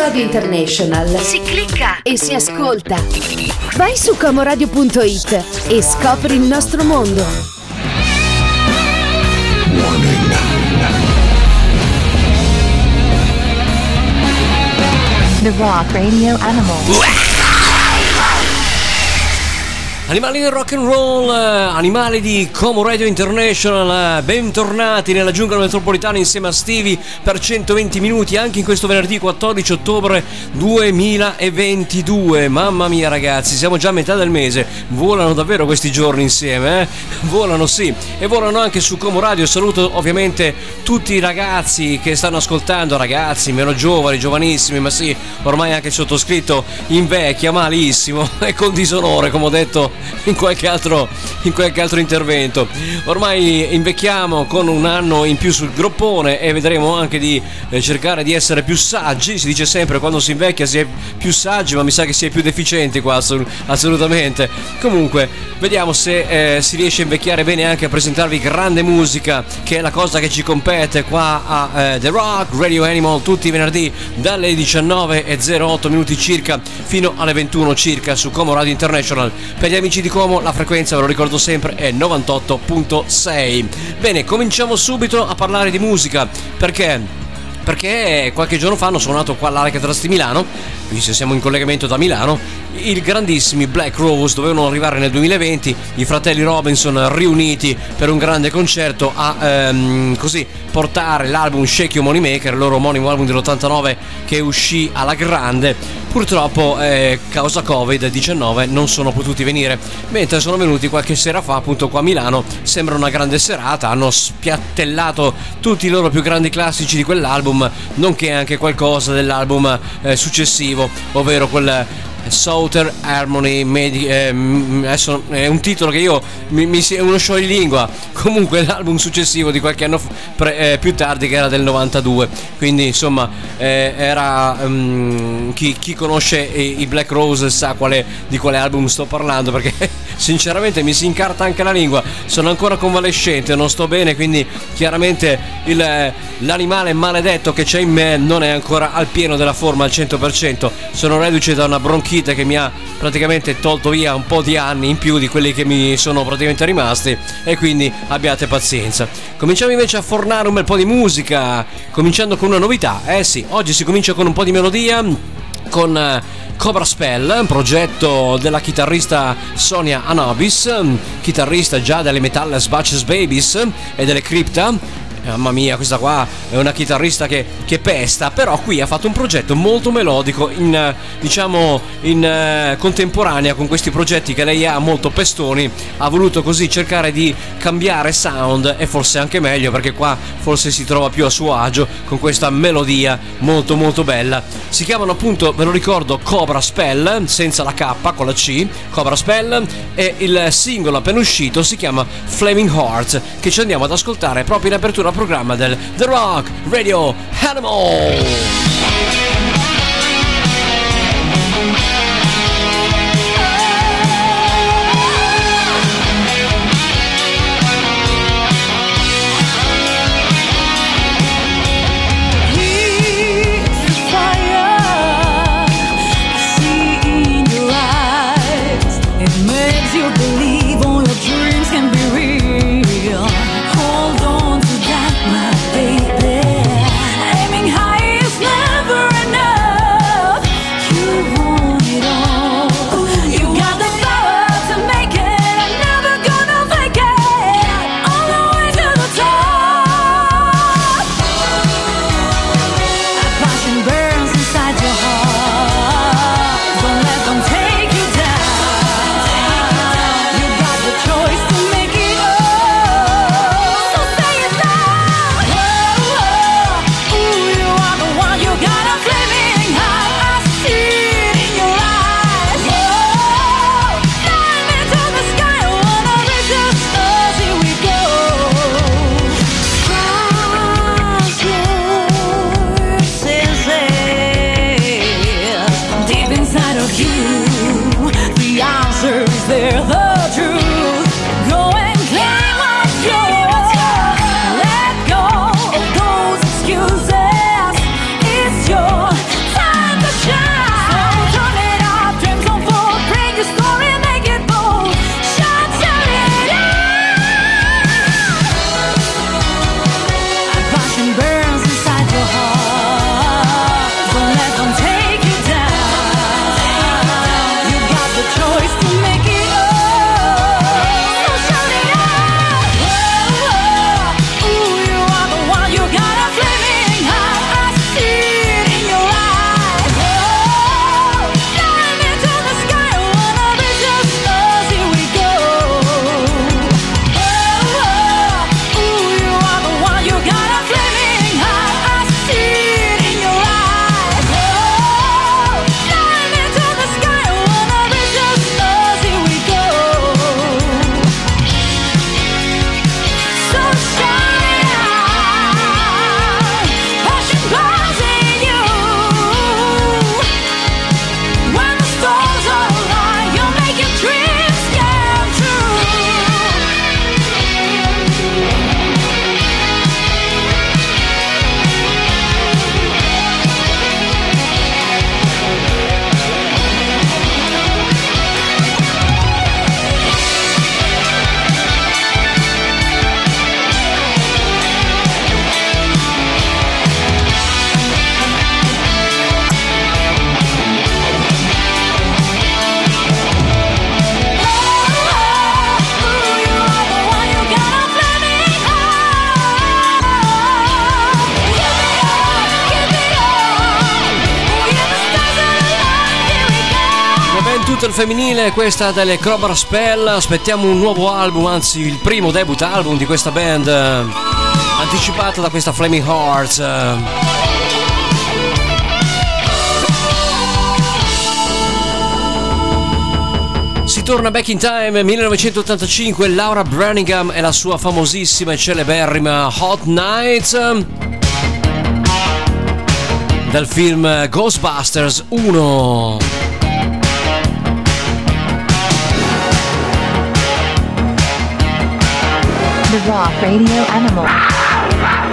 Radio International si clicca e si ascolta. Vai su comoradio.it e scopri il nostro mondo. The Rock Radio Animal. Animali del rock and roll, eh, animali di Como Radio International, eh, bentornati nella giungla metropolitana insieme a Stevie per 120 minuti anche in questo venerdì 14 ottobre 2022. Mamma mia ragazzi, siamo già a metà del mese, volano davvero questi giorni insieme, eh? Volano sì, e volano anche su Como Radio. Saluto ovviamente tutti i ragazzi che stanno ascoltando, ragazzi meno giovani, giovanissimi, ma sì, ormai anche il sottoscritto invecchia malissimo e con disonore, come ho detto in qualche altro, in qualche altro intervento. Ormai invecchiamo con un anno in più sul groppone e vedremo anche di eh, cercare di essere più saggi. Si dice sempre quando si invecchia si è più saggi, ma mi sa che si è più deficienti qua assolutamente. Comunque, vediamo se eh, si riesce a invecchiare bene anche a presentarvi grande musica, che è la cosa che ci compete qua a eh, The Rock Radio Animal tutti i venerdì dalle 19.08 minuti circa fino alle 21 circa su Como Radio International. Per gli amici amici di Como, la frequenza, ve lo ricordo sempre, è 98.6. Bene, cominciamo subito a parlare di musica, perché perché qualche giorno fa hanno suonato qua all'Arca Trust di Milano, visto che siamo in collegamento da Milano, i grandissimi Black Rose dovevano arrivare nel 2020, i fratelli Robinson riuniti per un grande concerto a ehm, così portare l'album Shake Your Money Maker, il loro omonimo album dell'89 che uscì alla grande Purtroppo, eh, causa Covid-19, non sono potuti venire, mentre sono venuti qualche sera fa, appunto qua a Milano. Sembra una grande serata, hanno spiattellato tutti i loro più grandi classici di quell'album, nonché anche qualcosa dell'album eh, successivo, ovvero quel Southern Harmony Medi- eh, adesso è un titolo che io mi, mi uno scioglilingua comunque l'album successivo di qualche anno f- pre- eh, più tardi che era del 92 quindi insomma eh, era um, chi, chi, conosce i, i, Black Rose sa quale, di quale album sto parlando perché sinceramente mi si incarta anche la lingua. Sono ancora convalescente non sto bene quindi chiaramente il, l'animale maledetto che c'è in me non è ancora al pieno della forma al 100% sono reduce da una bronchite uscita che mi ha praticamente tolto via un po' di anni in più di quelli che mi sono praticamente rimasti e quindi abbiate pazienza. Cominciamo invece a fornare un bel po' di musica, cominciando con una novità. Eh sì, oggi si comincia con un po' di melodia con eh, Cobra Spell, progetto della chitarrista Sonia Anobis, chitarrista già delle Metal Batches Babies e delle Crypta mamma mia, questa qua è una chitarrista che, che, pesta, però qui ha fatto un progetto molto melodico, in, diciamo in uh, contemporanea con questi progetti che lei ha molto pestoni, ha voluto così cercare di cambiare sound e forse anche meglio perché qua forse si trova più a suo agio con questa melodia molto molto bella. Si chiamano appunto, ve lo ricordo, Cobra Spell, senza la K, con la C, Cobra Spell, e il singolo appena uscito si chiama Flaming Heart, che ci andiamo ad ascoltare proprio in apertura programma del The Rock Radio Animal. Femminile, questa delle Crowbar Spell. Aspettiamo un nuovo album, anzi il primo debut album di questa band, eh, anticipato da questa Flaming Hearts. Eh. Si torna back in time 1985, Laura Branningham e la sua famosissima e celeberrima Hot Nights dal film Ghostbusters 1. The Rock Radio Animal.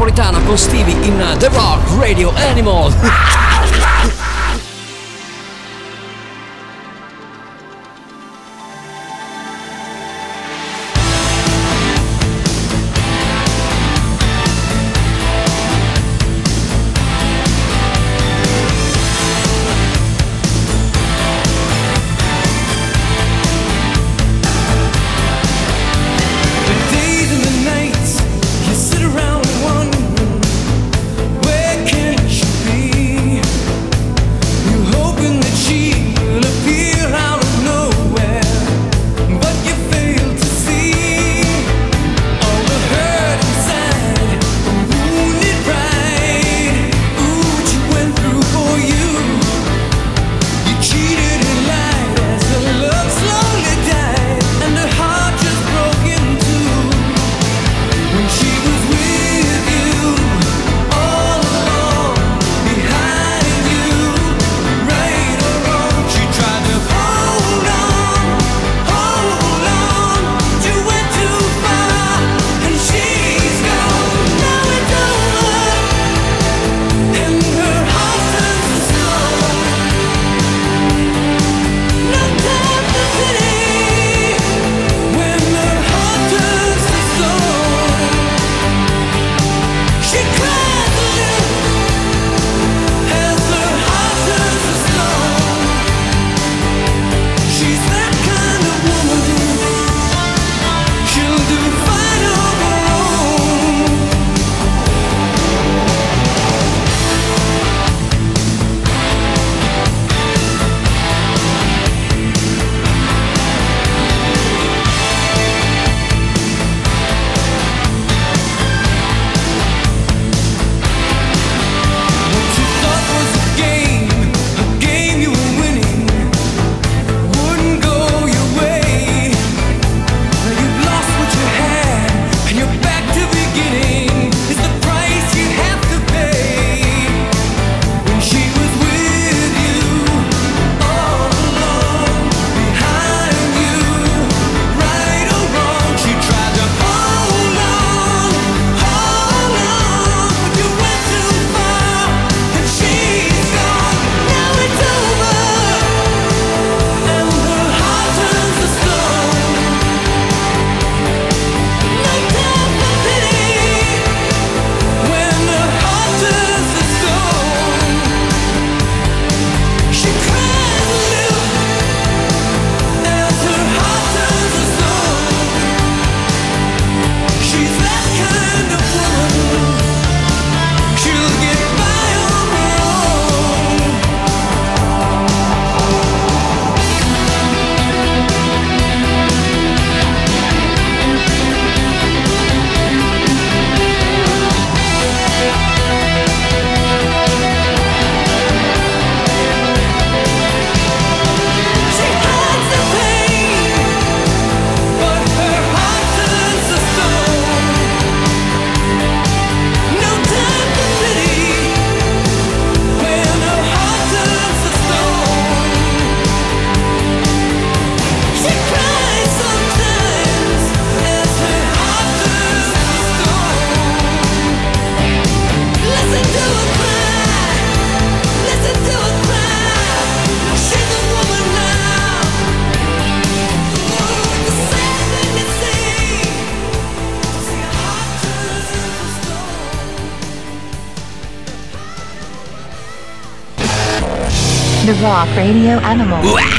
Metropolitana con Stevie in The Rock Radio Animal. The Rock Radio Animal.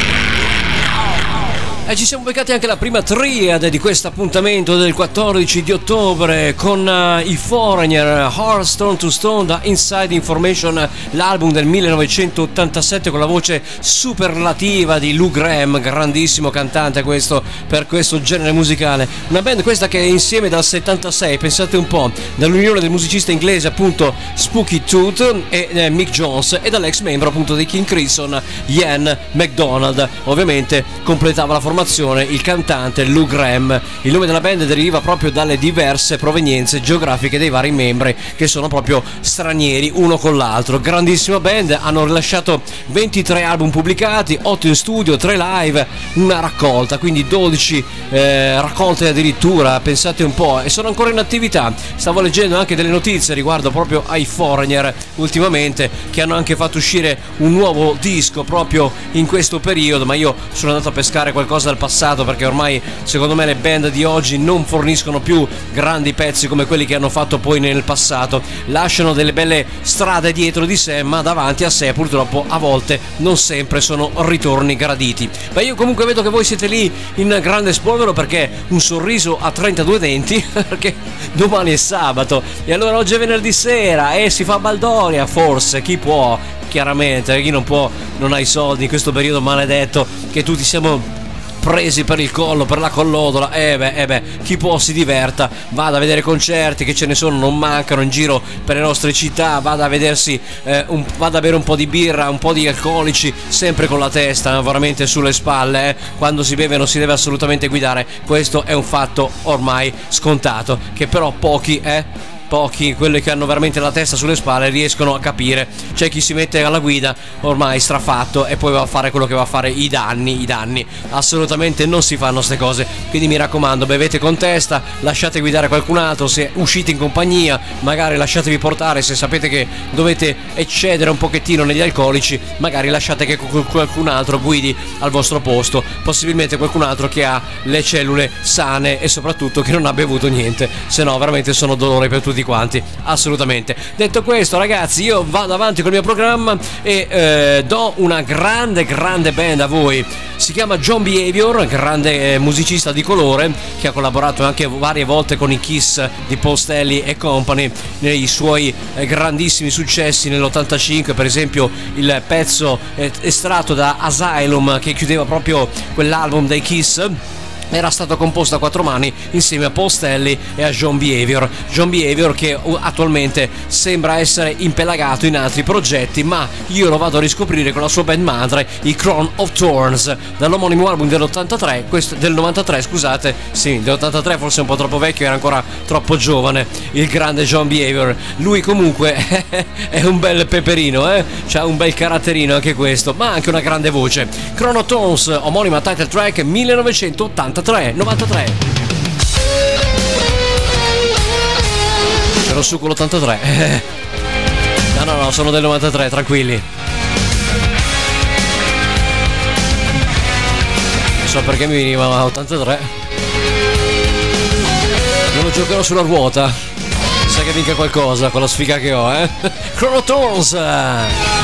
E ci siamo beccati anche la prima triade di questo appuntamento del 14 di ottobre con uh, i Foreigner, Heart Stone to Stone da Inside Information, l'album del 1987 con la voce superlativa di Lou Graham, grandissimo cantante questo per questo genere musicale. Una band questa che è insieme dal 76, pensate un po', dall'unione del musicista inglese appunto Spooky Tooth e eh, Mick Jones e dall'ex membro appunto di King Crimson, Ian McDonald. Ovviamente completava la formazione il cantante Lou Graham. Il nome della band deriva proprio dalle diverse provenienze geografiche dei vari membri che sono proprio stranieri uno con l'altro. Grandissima band, hanno rilasciato 23 album pubblicati, 8 in studio, 3 live, una raccolta, quindi 12 eh, raccolte addirittura, pensate un po', e sono ancora in attività. Stavo leggendo anche delle notizie riguardo proprio ai Foreigner ultimamente che hanno anche fatto uscire un nuovo disco proprio in questo periodo, ma io sono andato a pescare qualcosa dal passato perché ormai secondo me le band di oggi non forniscono più grandi pezzi come quelli che hanno fatto poi nel passato. Lasciano delle belle strade dietro di sé ma davanti a sé purtroppo a volte non sempre sono ritorni graditi. Ma io comunque vedo che voi siete lì in grande spolvero perché un sorriso a 32 denti perché domani è sabato. E allora oggi è venerdì sera e si fa Baldoria forse chi può? Chiaramente chi non può non ha i soldi in questo periodo maledetto che tutti siamo presi per il collo, per la collodola, e eh beh, eh beh, chi può si diverta, vada a vedere concerti che ce ne sono, non mancano in giro per le nostre città, vada a vedersi, eh, un, vada a bere un po' di birra, un po' di alcolici, sempre con la testa veramente sulle spalle, eh. quando si beve non si deve assolutamente guidare, questo è un fatto ormai scontato, che però pochi, eh pochi, quelli che hanno veramente la testa sulle spalle, riescono a capire. C'è chi si mette alla guida ormai strafatto e poi va a fare quello che va a fare i danni, i danni. Assolutamente non si fanno queste cose. Quindi mi raccomando, bevete con testa, lasciate guidare qualcun altro, se uscite in compagnia, magari lasciatevi portare, se sapete che dovete eccedere un pochettino negli alcolici, magari lasciate che qualcun altro guidi al vostro posto, possibilmente qualcun altro che ha le cellule sane e soprattutto che non ha bevuto niente, se no veramente sono dolore per tutti tutti quanti, assolutamente. Detto questo, ragazzi, io vado avanti col mio programma e eh, do una grande, grande band a voi. Si chiama John Behavior, grande eh, musicista di colore che ha collaborato anche varie volte con i Kiss di Postelli e Company nei suoi eh, grandissimi successi nell'85, per esempio il pezzo eh, estratto da Asylum che chiudeva proprio quell'album dei Kiss era stato composto a quattro mani insieme a Paul Stanley e a John Behavior. John Behavior che attualmente sembra essere impelagato in altri progetti, ma io lo vado a riscoprire con la sua band madre, i Crown of Thorns, dall'omonimo album dell'83, questo, del 93, scusate, sì, dell'83 forse un po' troppo vecchio, era ancora troppo giovane, il grande John Behavior. Lui comunque è un bel peperino, eh? C'ha un bel caratterino anche questo, ma anche una grande voce. Chronotones, omonima title track 1983. 93, 93. C'ero su con l'83. No, no, no, sono del 93, tranquilli. Non so perché mi veniva 83. Non lo giocherò sulla ruota. Sai che vinca qualcosa con la sfiga che ho, eh? Chronotones! Radio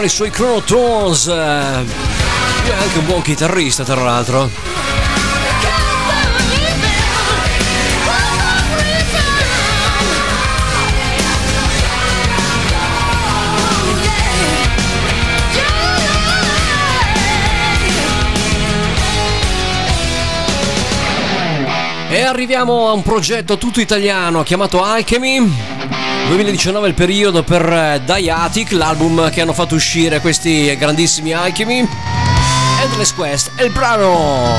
John Behavior e i suoi Chronotones. Lui è anche un buon chitarrista, tra l'altro. E arriviamo a un progetto tutto italiano chiamato Alchemy. 2019 è il periodo per eh, Diatic, l'album che hanno fatto uscire questi grandissimi Alchemy. Endless Quest è il brano.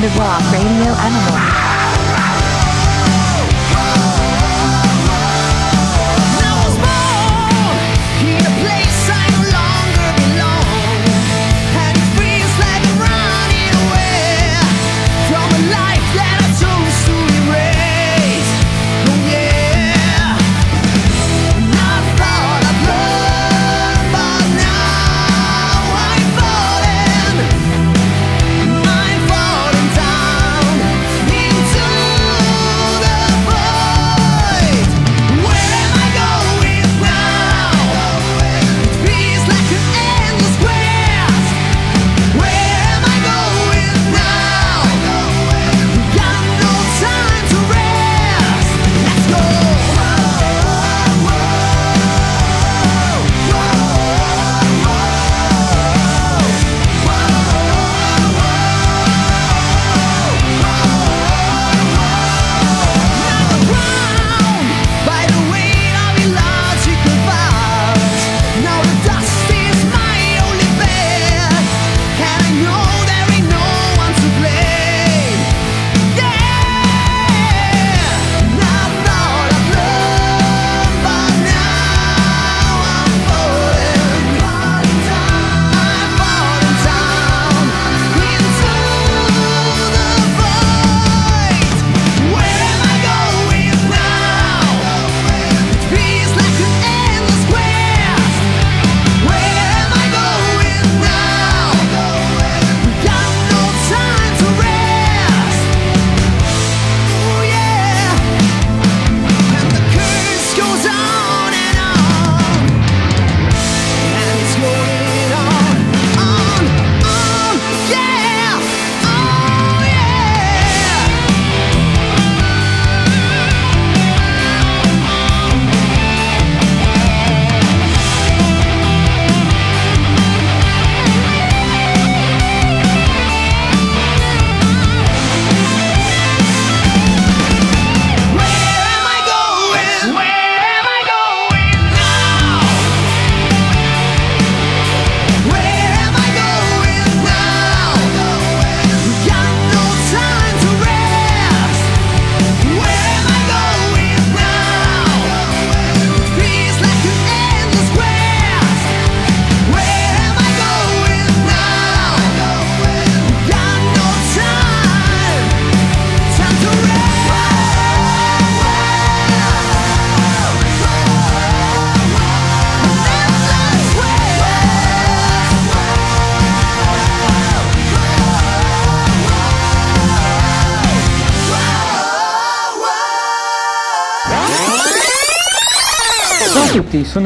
The Rock Radio Animal.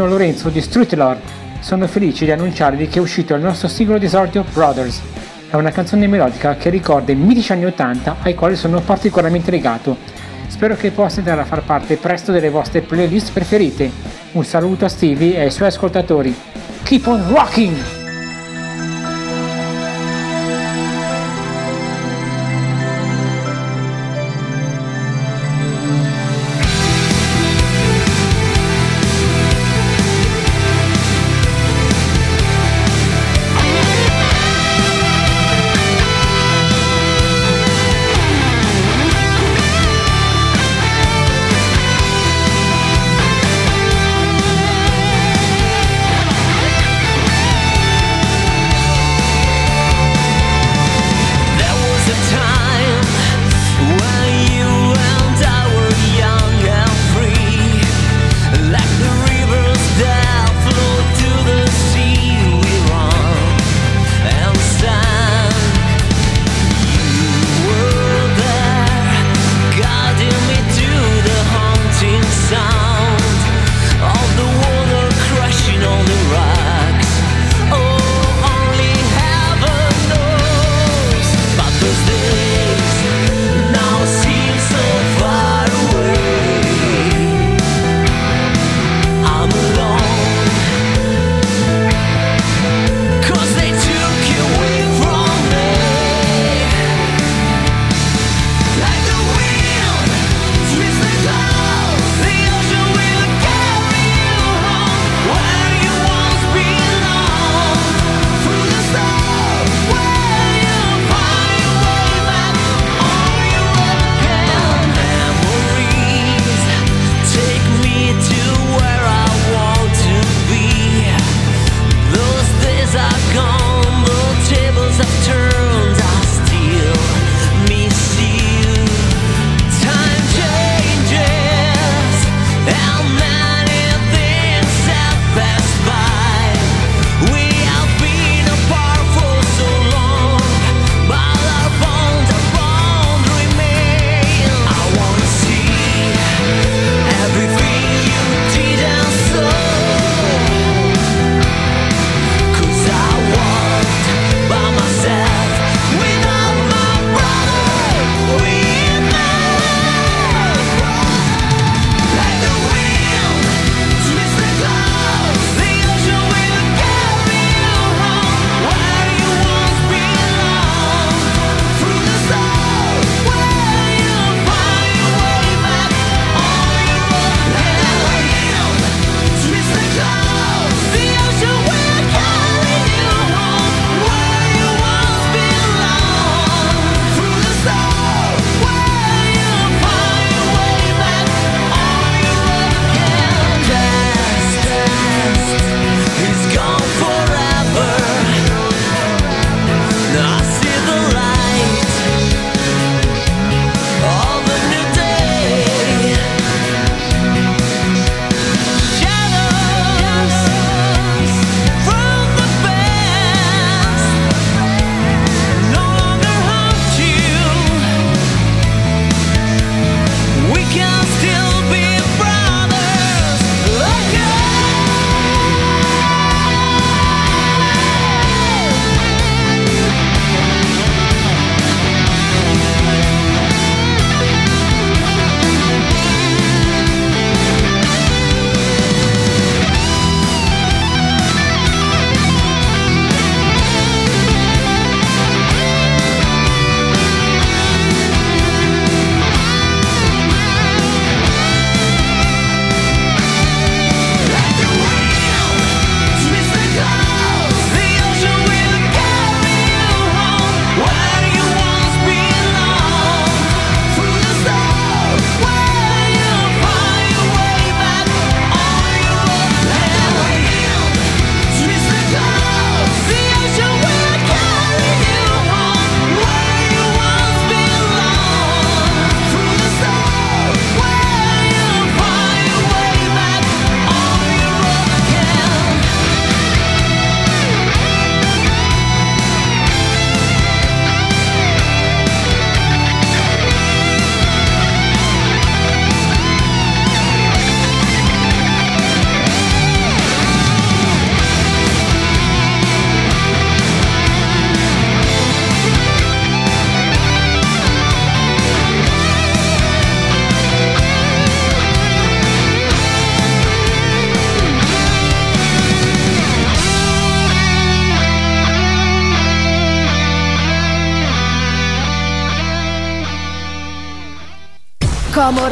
Sono Lorenzo di Street Lord. Sono felice di annunciarvi che è uscito il nostro singolo di esordio Brothers. È una canzone melodica che ricorda i mitici anni 80 ai quali sono particolarmente legato. Spero che possa andare a far parte presto delle vostre playlist preferite. Un saluto a Stevie e ai suoi ascoltatori. Keep on rocking!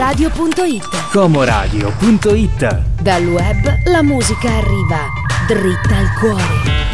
Comoradio.it Comoradio.it Dal web la musica arriva dritta al cuore.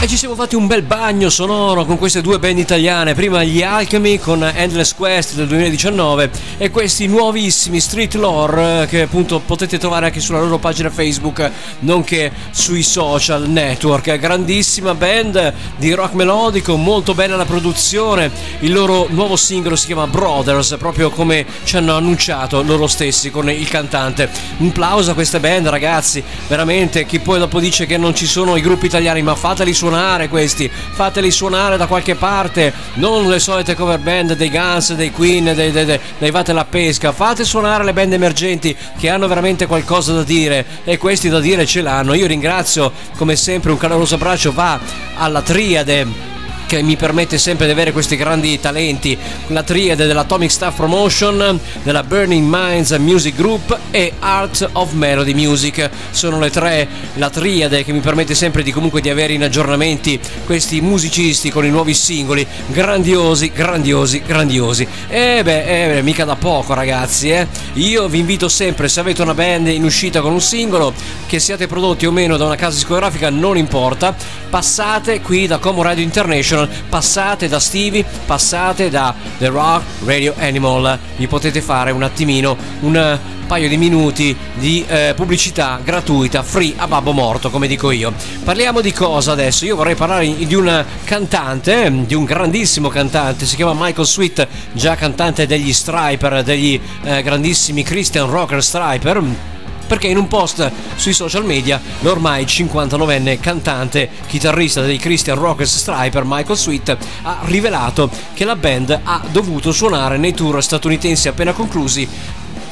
E ci siamo fatti un bel bagno sonoro con queste due band italiane, prima gli Alchemy con Endless Quest del 2019 e questi nuovissimi Street Lore eh, che appunto potete trovare anche sulla loro pagina Facebook, nonché sui social network. Grandissima band di rock melodico, molto bella la produzione. Il loro nuovo singolo si chiama Brothers, proprio come ci hanno annunciato loro stessi con il cantante. Un plauso a queste band, ragazzi, veramente chi poi dopo dice che non ci sono i gruppi italiani, ma fateli suonare suonare questi, fateli suonare da qualche parte, non le solite cover band dei Guns, dei Queen, dei, dei, dei, dei Vate la Pesca, fate suonare le band emergenti che hanno veramente qualcosa da dire e questi da dire ce l'hanno. Io ringrazio come sempre un caloroso abbraccio va alla triade che mi permette sempre di avere questi grandi talenti, la triade dell'Atomic Staff Promotion, della Burning Minds Music Group e Art of Melody Music. Sono le tre, la triade che mi permette sempre di comunque di avere in aggiornamenti questi musicisti con i nuovi singoli, grandiosi, grandiosi, grandiosi. E beh, eh, mica da poco ragazzi, eh. Io vi invito sempre, se avete una band in uscita con un singolo, che siate prodotti o meno da una casa discografica, non importa, passate qui da Como Radio International Station, passate da Stevie, passate da The Rock Radio Animal, vi potete fare un attimino un paio di minuti di eh, pubblicità gratuita, free a babbo morto, come dico io. Parliamo di cosa adesso? Io vorrei parlare di un cantante, di un grandissimo cantante, si chiama Michael Sweet, già cantante degli Striper, degli eh, grandissimi Christian Rocker Striper perché in un post sui social media l'ormai 59enne cantante, chitarrista dei Christian Rockers Striper Michael Sweet ha rivelato che la band ha dovuto suonare nei tour statunitensi appena conclusi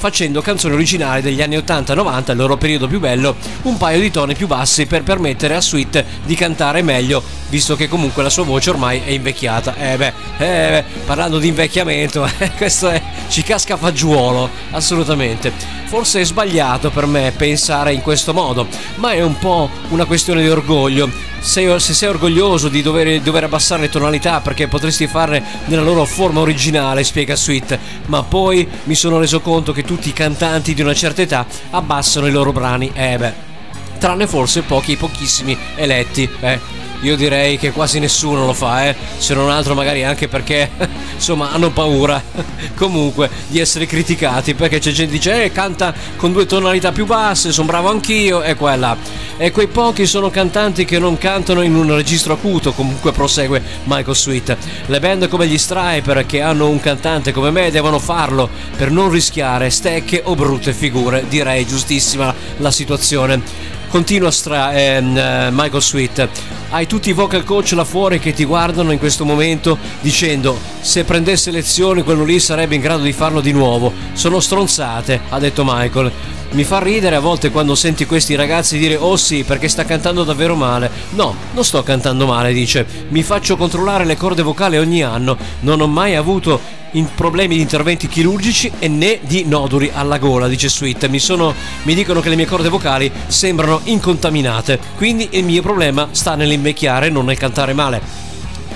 facendo canzoni originali degli anni 80-90, il loro periodo più bello, un paio di toni più bassi per permettere a Sweet di cantare meglio, visto che comunque la sua voce ormai è invecchiata. Eh beh, eh beh parlando di invecchiamento, eh, questo è, ci casca fagiolo, assolutamente. Forse è sbagliato per me pensare in questo modo, ma è un po' una questione di orgoglio sei, se sei orgoglioso di dover, dover, abbassare le tonalità perché potresti farle nella loro forma originale, spiega Sweet, ma poi mi sono reso conto che tutti i cantanti di una certa età abbassano i loro brani, eh beh, tranne forse pochi, pochissimi eletti, eh io direi che quasi nessuno lo fa, eh? se non altro magari anche perché insomma hanno paura comunque di essere criticati perché c'è gente che dice eh, canta con due tonalità più basse, sono bravo anch'io e quella. E quei pochi sono cantanti che non cantano in un registro acuto, comunque prosegue Michael Sweet. Le band come gli Striper che hanno un cantante come me devono farlo per non rischiare stecche o brutte figure, direi giustissima la situazione. Continua stra- ehm, eh, Michael Sweet. Hai tutti i vocal coach là fuori che ti guardano in questo momento dicendo se prendesse lezioni quello lì sarebbe in grado di farlo di nuovo. Sono stronzate, ha detto Michael. Mi fa ridere a volte quando senti questi ragazzi dire oh sì perché sta cantando davvero male. No, non sto cantando male, dice. Mi faccio controllare le corde vocali ogni anno. Non ho mai avuto problemi di interventi chirurgici e né di noduli alla gola, dice Sweet. Mi, sono, mi dicono che le mie corde vocali sembrano incontaminate, quindi il mio problema sta nell'invecchiare, non nel cantare male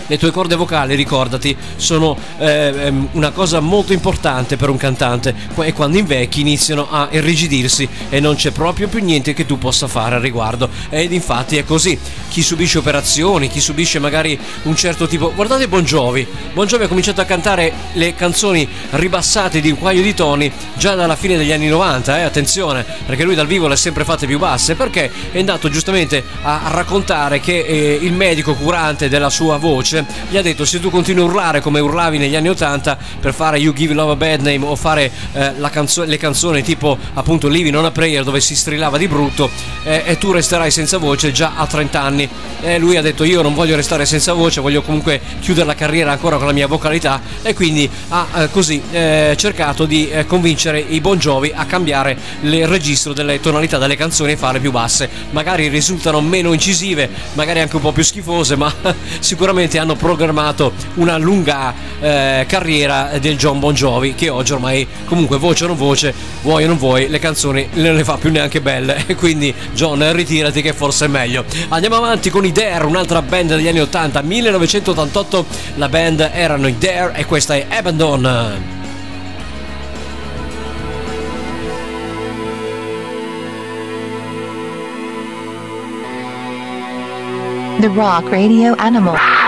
le tue corde vocali, ricordati, sono eh, ehm, una cosa molto importante per un cantante e quando invecchi iniziano a irrigidirsi e non c'è proprio più niente che tu possa fare al riguardo. Ed infatti è così. Chi subisce operazioni, chi subisce magari un certo tipo... Guardate Bon Jovi. Bon Jovi ha cominciato a cantare le canzoni ribassate di un paio di toni già dalla fine degli anni 90, eh? attenzione, perché lui dal vivo le ha sempre fatte più basse, perché è andato giustamente a raccontare che eh, il medico curante della sua voce voce, gli ha detto se tu continui a urlare come urlavi negli anni 80 per fare You Give Love a Bad Name o fare eh, canzo- le canzoni tipo appunto Living on a Prayer dove si strillava di brutto eh, e tu resterai senza voce già a 30 anni. E lui ha detto io non voglio restare senza voce, voglio comunque chiudere la carriera ancora con la mia vocalità e quindi ha eh, così eh, cercato di eh, convincere i Bon Jovi a cambiare il registro delle tonalità delle canzoni e farle più basse. Magari risultano meno incisive, magari anche un po' più schifose, ma sicuramente hanno hanno programmato una lunga eh, carriera del John Bon Jovi che oggi ormai comunque voce o non voce, vuoi o non vuoi, le canzoni non le fa più neanche belle. Quindi John ritirati che forse è meglio. Andiamo avanti con i Dare, un'altra band degli anni 80, 1988 la band erano i Dare e questa è Abandon. The Rock Radio Animal.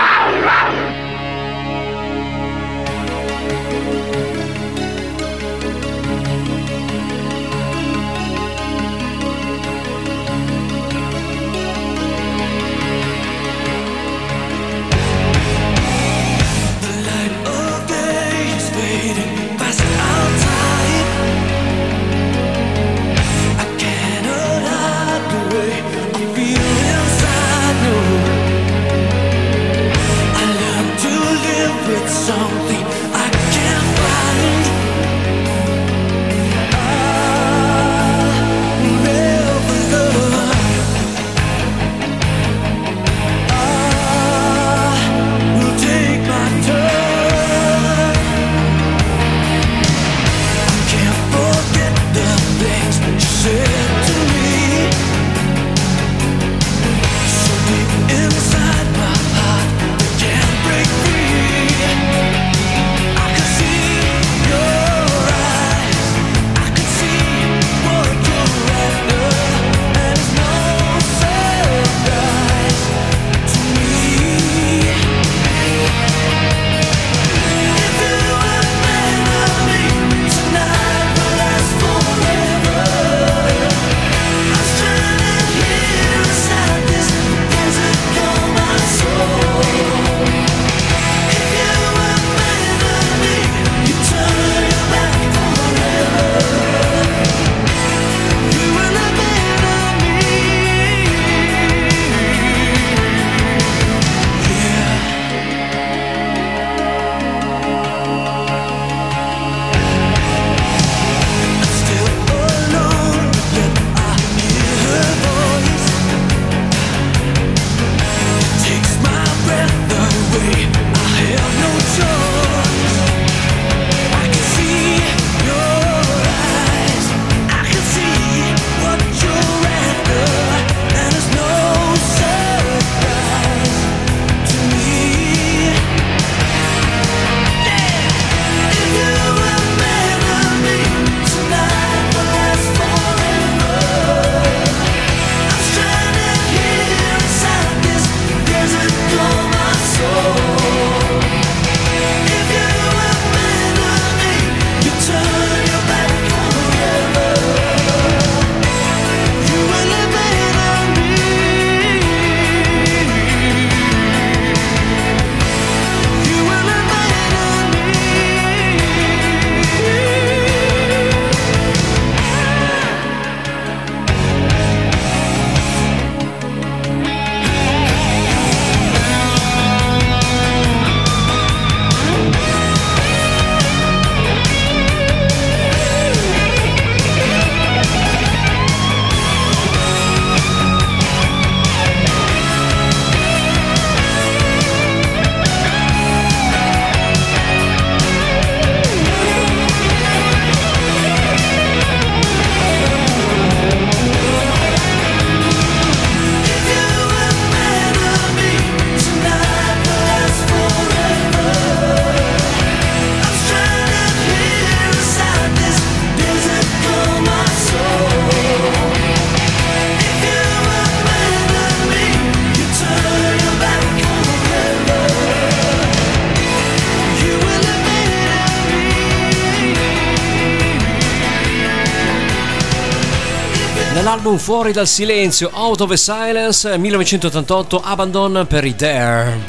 Nell'album Fuori dal silenzio, Out of a Silence, 1988, Abandon per i Dare.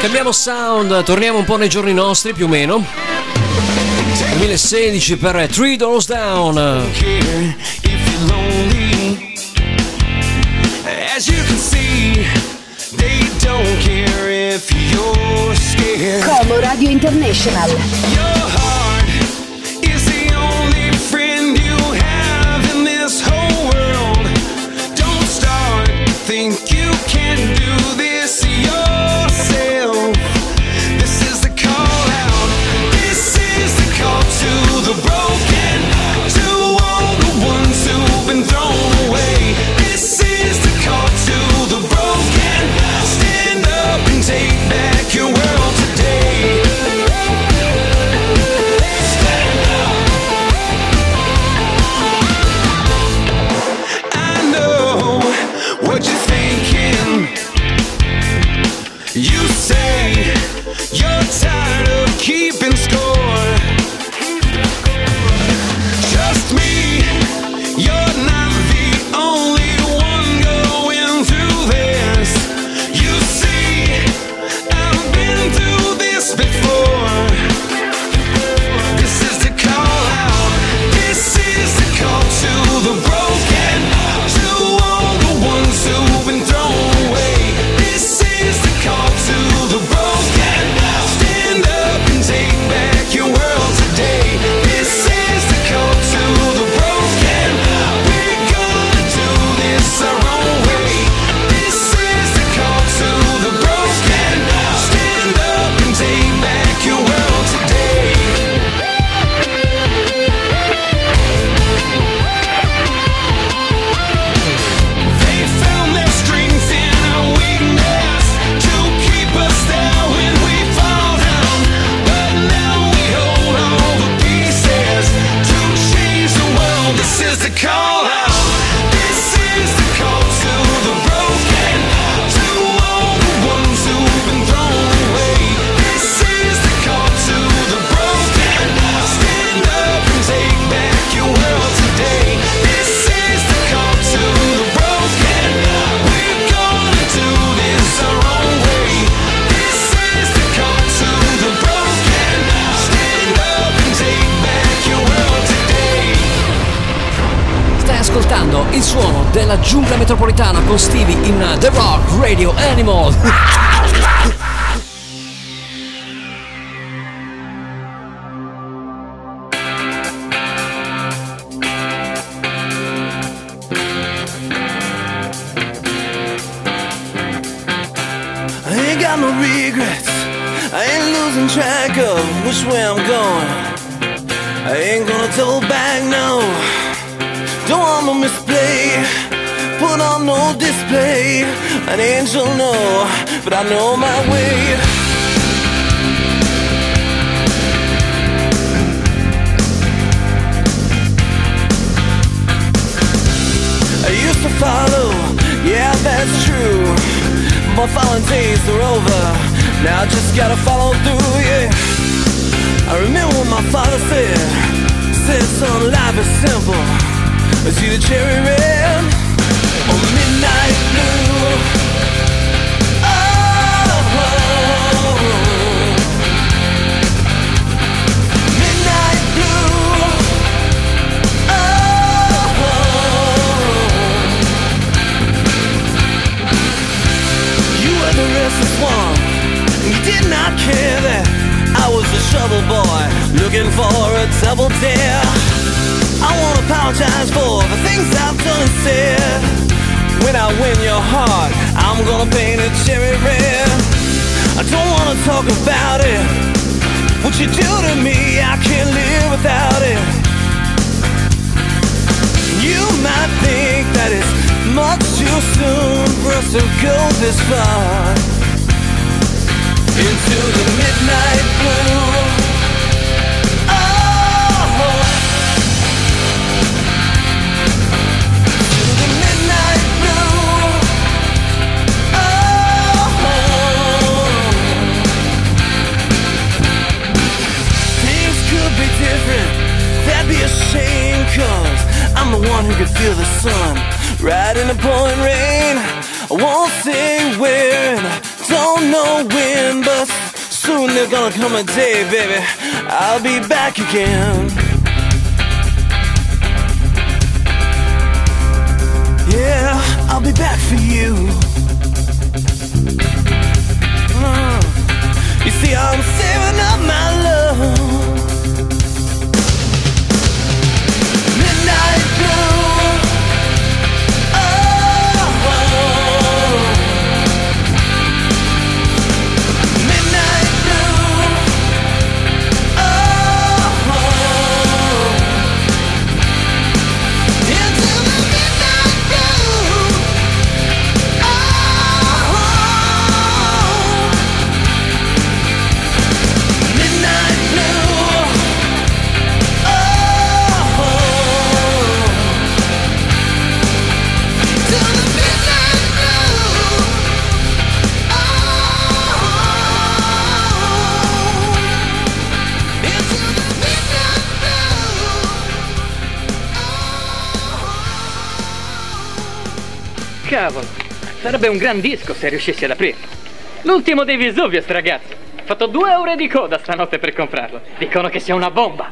Cambiamo sound, torniamo un po' nei giorni nostri più o meno. 2016 per Three Doors Down. As you can see, they don't care if you're scared. Como Radio International. Different. That'd be a shame, cause I'm the one who could feel the sun right in the pouring rain. I won't say where, and I don't know when, but soon there's gonna come a day, baby. I'll be back again. Yeah, I'll be back for you. Mm. You see, I'm saving up my love. Cavolo, sarebbe un gran disco se riuscissi ad aprirlo. L'ultimo dei Vesuvius, ragazzi. Ho fatto due ore di coda stanotte per comprarlo. Dicono che sia una bomba.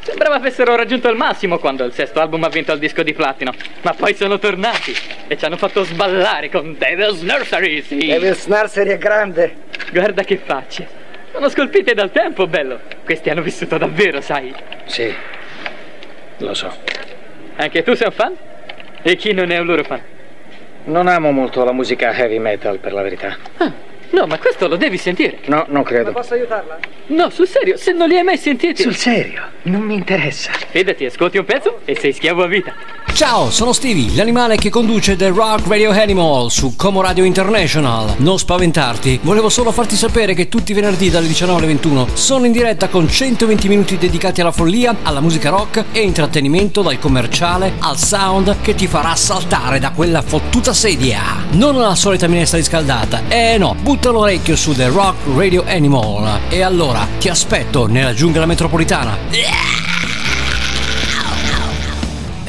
Sembrava avessero raggiunto il massimo quando il sesto album ha vinto il disco di platino. Ma poi sono tornati e ci hanno fatto sballare con Devil's Nursery, sì. Devil's Nursery è grande. Guarda che facce. Sono scolpite dal tempo, bello. Questi hanno vissuto davvero, sai. Sì, lo so. Anche tu sei un fan? E chi non è un loro fan? Non amo molto la musica heavy metal, per la verità. Ah, no, ma questo lo devi sentire. No, non credo. Posso aiutarla? No, sul serio, se non li hai mai sentiti. Sul serio, non mi interessa. Fidati, ascolti un pezzo e sei schiavo a vita. Ciao, sono Stevie, l'animale che conduce The Rock Radio Animal su Como Radio International. Non spaventarti, volevo solo farti sapere che tutti i venerdì dalle 19 alle 21 sono in diretta con 120 minuti dedicati alla follia, alla musica rock e intrattenimento dal commerciale al sound che ti farà saltare da quella fottuta sedia. Non alla solita minestra riscaldata, eh no, butta l'orecchio su The Rock Radio Animal. E allora ti aspetto nella giungla metropolitana. E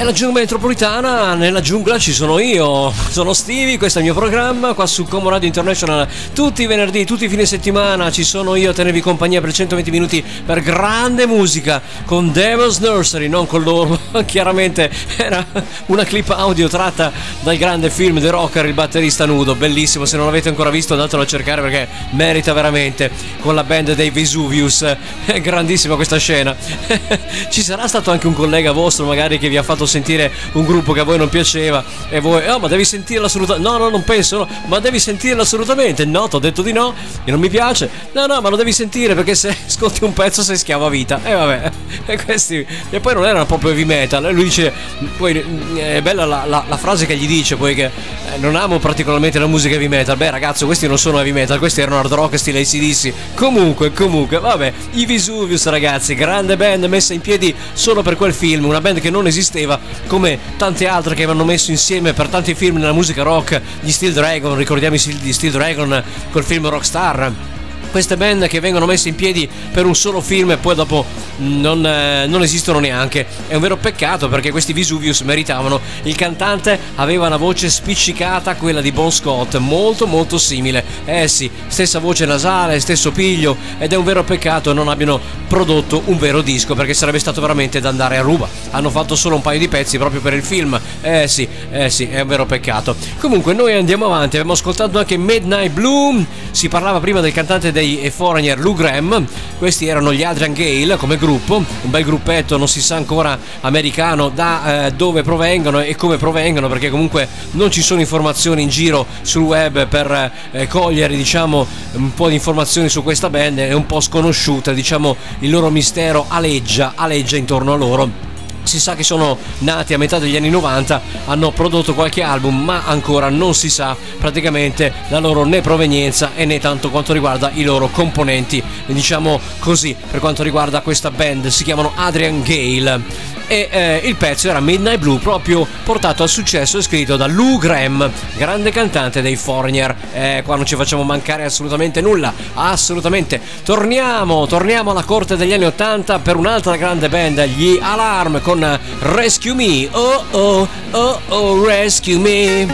la giungla metropolitana, nella giungla ci sono io, sono Stevie, questo è il mio programma qua su Como Radio International. Tutti i venerdì, tutti i fine settimana ci sono io a tenervi compagnia per 120 minuti per grande musica con Devil's Nursery, non con loro. Chiaramente era una clip audio tratta dal grande film The Rocker, il batterista nudo, bellissimo. Se non l'avete ancora visto andatelo a cercare perché merita veramente con la band dei Vesuvius. È grandissima questa scena. ci sarà stato anche un collega vostro magari che vi ha fatto sentire un gruppo che a voi non piaceva e voi, oh ma devi sentirlo assolutamente, no no non penso, no, ma devi sentirlo assolutamente, no ti ho detto di no, e non mi piace, no no ma lo devi sentire perché se ascolti un pezzo sei schiavo a vita, e vabbè, e questi, e poi non erano proprio heavy metal, e lui dice, poi è bella la, la- la frase che gli dice poi che eh, non amo particolarmente la musica heavy metal, beh ragazzo questi non sono heavy metal, questi erano hard rock stile ACDC, comunque comunque, vabbè, i Vesuvius ragazzi, grande band messa in piedi solo per quel film, una band che non esisteva come tante altre che avevano messo insieme per tanti film nella musica rock, gli Steel Dragon, ricordiamo i Steel Dragon col film Rockstar. Queste band che vengono messe in piedi per un solo film e poi dopo non, eh, non esistono neanche. È un vero peccato perché questi Vesuvius meritavano. Il cantante aveva una voce spiccicata, quella di Bon Scott, molto molto simile. Eh sì, stessa voce nasale, stesso piglio ed è un vero peccato non abbiano prodotto un vero disco perché sarebbe stato veramente da andare a ruba. Hanno fatto solo un paio di pezzi proprio per il film. Eh sì, eh sì, è un vero peccato. Comunque noi andiamo avanti, abbiamo ascoltato anche Midnight Bloom, si parlava prima del cantante dei Foreigner Lou Graham, questi erano gli Adrian Gale come gruppo, un bel gruppetto, non si sa ancora americano da eh, dove provengono e come provengono perché comunque non ci sono informazioni in giro sul web per eh, cogliere diciamo un po' di informazioni su questa band, è un po' sconosciuta, diciamo il loro mistero aleggia, aleggia intorno a loro. Si sa che sono nati a metà degli anni 90, hanno prodotto qualche album, ma ancora non si sa praticamente la loro né provenienza e né tanto quanto riguarda i loro componenti. Diciamo così, per quanto riguarda questa band, si chiamano Adrian Gale. E eh, il pezzo era Midnight Blue, proprio portato al successo e scritto da Lou Graham, grande cantante dei Foreigner. Eh, qua non ci facciamo mancare assolutamente nulla, assolutamente. Torniamo, torniamo alla corte degli anni 80 per un'altra grande band, gli Alarm con Rescue Me. Oh oh, oh oh, Rescue Me.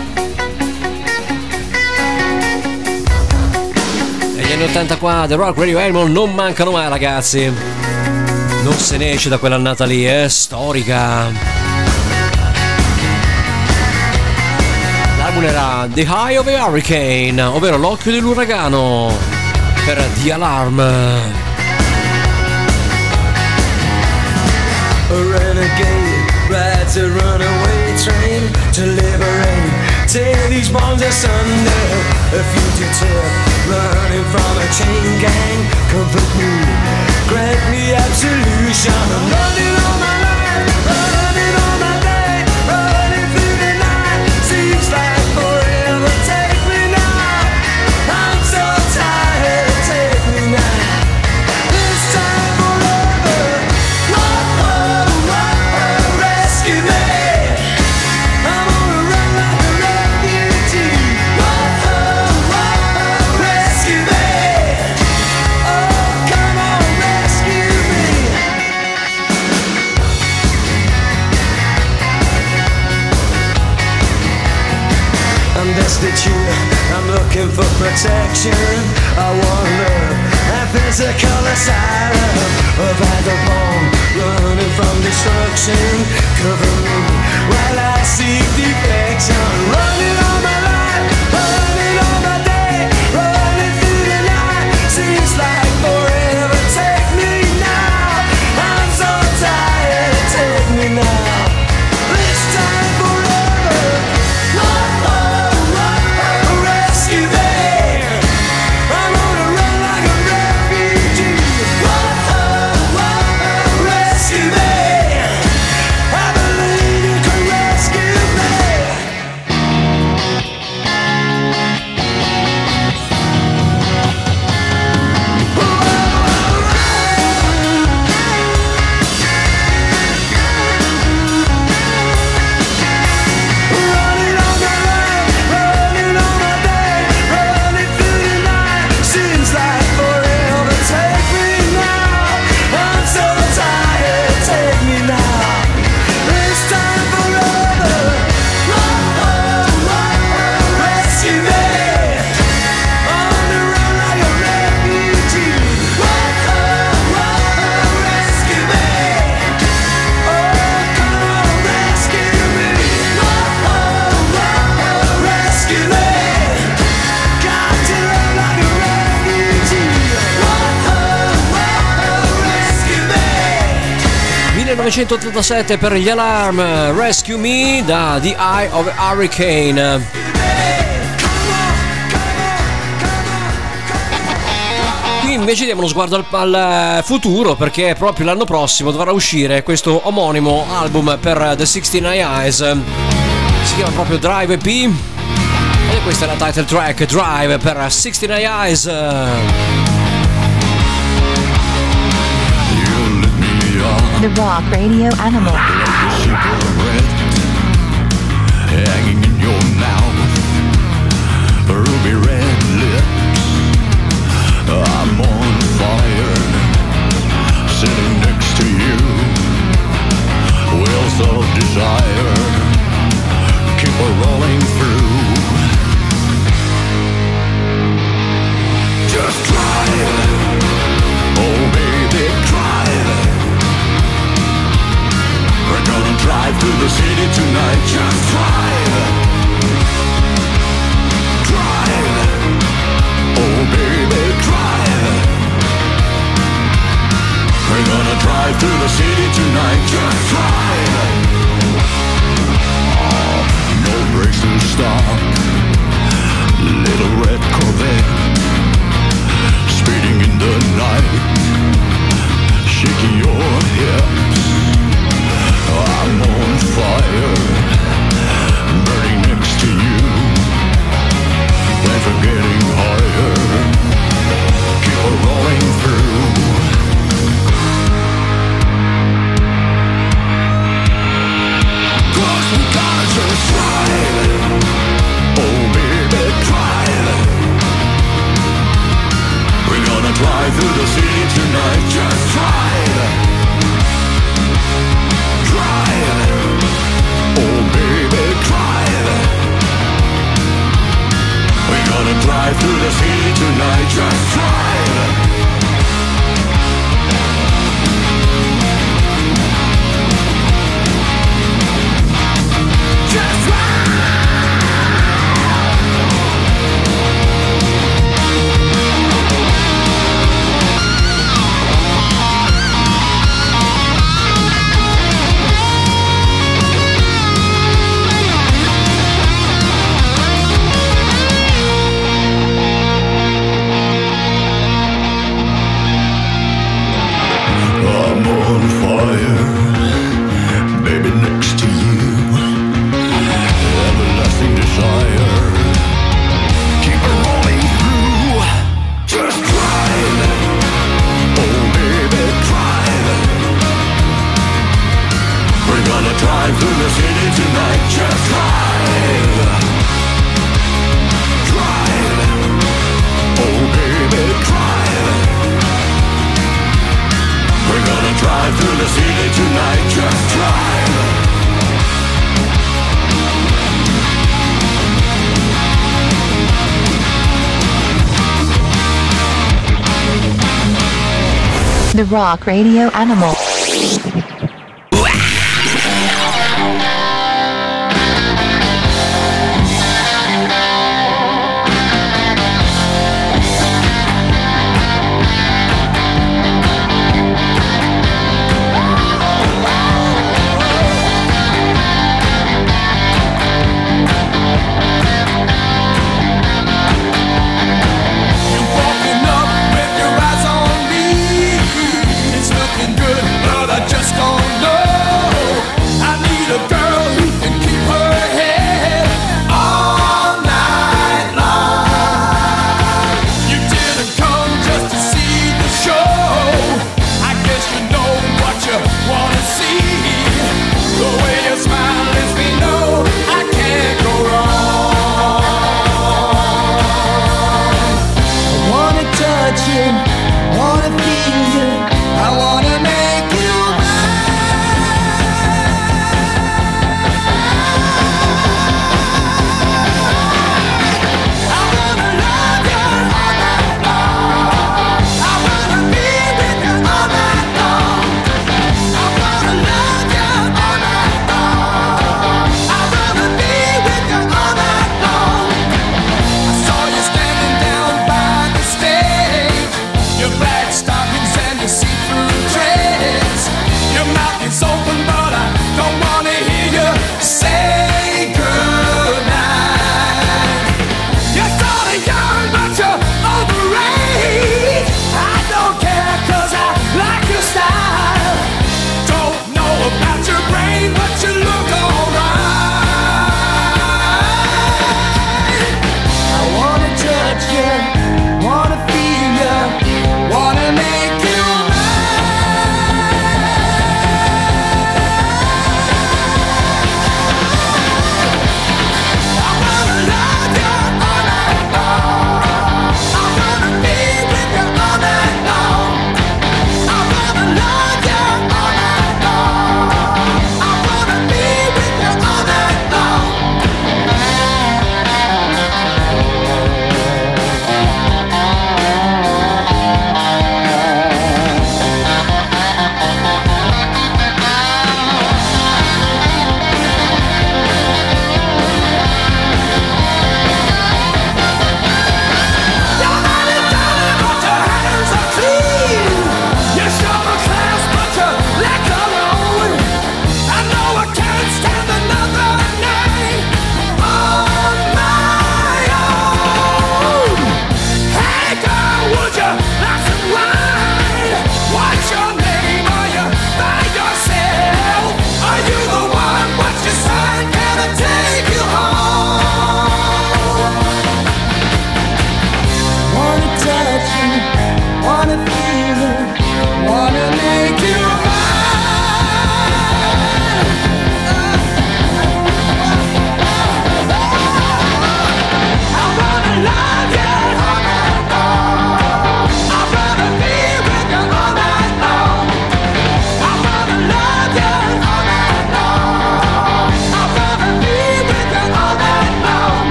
Negli anni 80 qua, The Rock Radio Animal non mancano mai ragazzi. Non se ne esce da quell'annata lì, è storica. L'album era The High of a Hurricane, ovvero l'occhio dell'uragano per The Alarm. A renegade rides a runaway train to liberate. Tear these bonds asunder. A fugitive running from a chain gang. Comfort me, grant me absolution. I'm running all my life, looking for protection. I wonder if it's a color of vagabond running from destruction. Cover me while I seek defection. Running 1987 per gli Alarm Rescue Me da The Eye of Hurricane. Qui invece diamo uno sguardo al, al futuro perché proprio l'anno prossimo dovrà uscire questo omonimo album per The 69 Eyes. Si chiama proprio Drive EP e questa è la title track Drive per 69 Eyes. The Rock Radio Animal. hanging in your mouth, ruby red lips. I'm on fire, sitting next to you. Wheels of desire keep rolling through. Just drive, oh drive through the city tonight. Just drive. Drive. Oh, baby, drive. We're gonna drive through the city tonight. Just drive. Oh, no brakes to stop. Little red Corvette. Speeding in the night. Shaking your hips. Fire, burning next to you. For getting higher. Keep on rolling through. We gotta just drive. Oh baby, drive. We're gonna drive through the city tonight. Just. Drive. Through the city tonight. Just drive. The Rock Radio Animal.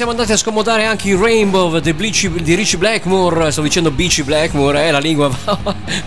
Siamo andati a scomodare anche i Rainbow di, Bleachy- di Richie Blackmore. Sto dicendo Beachy Blackmore, eh, la lingua va,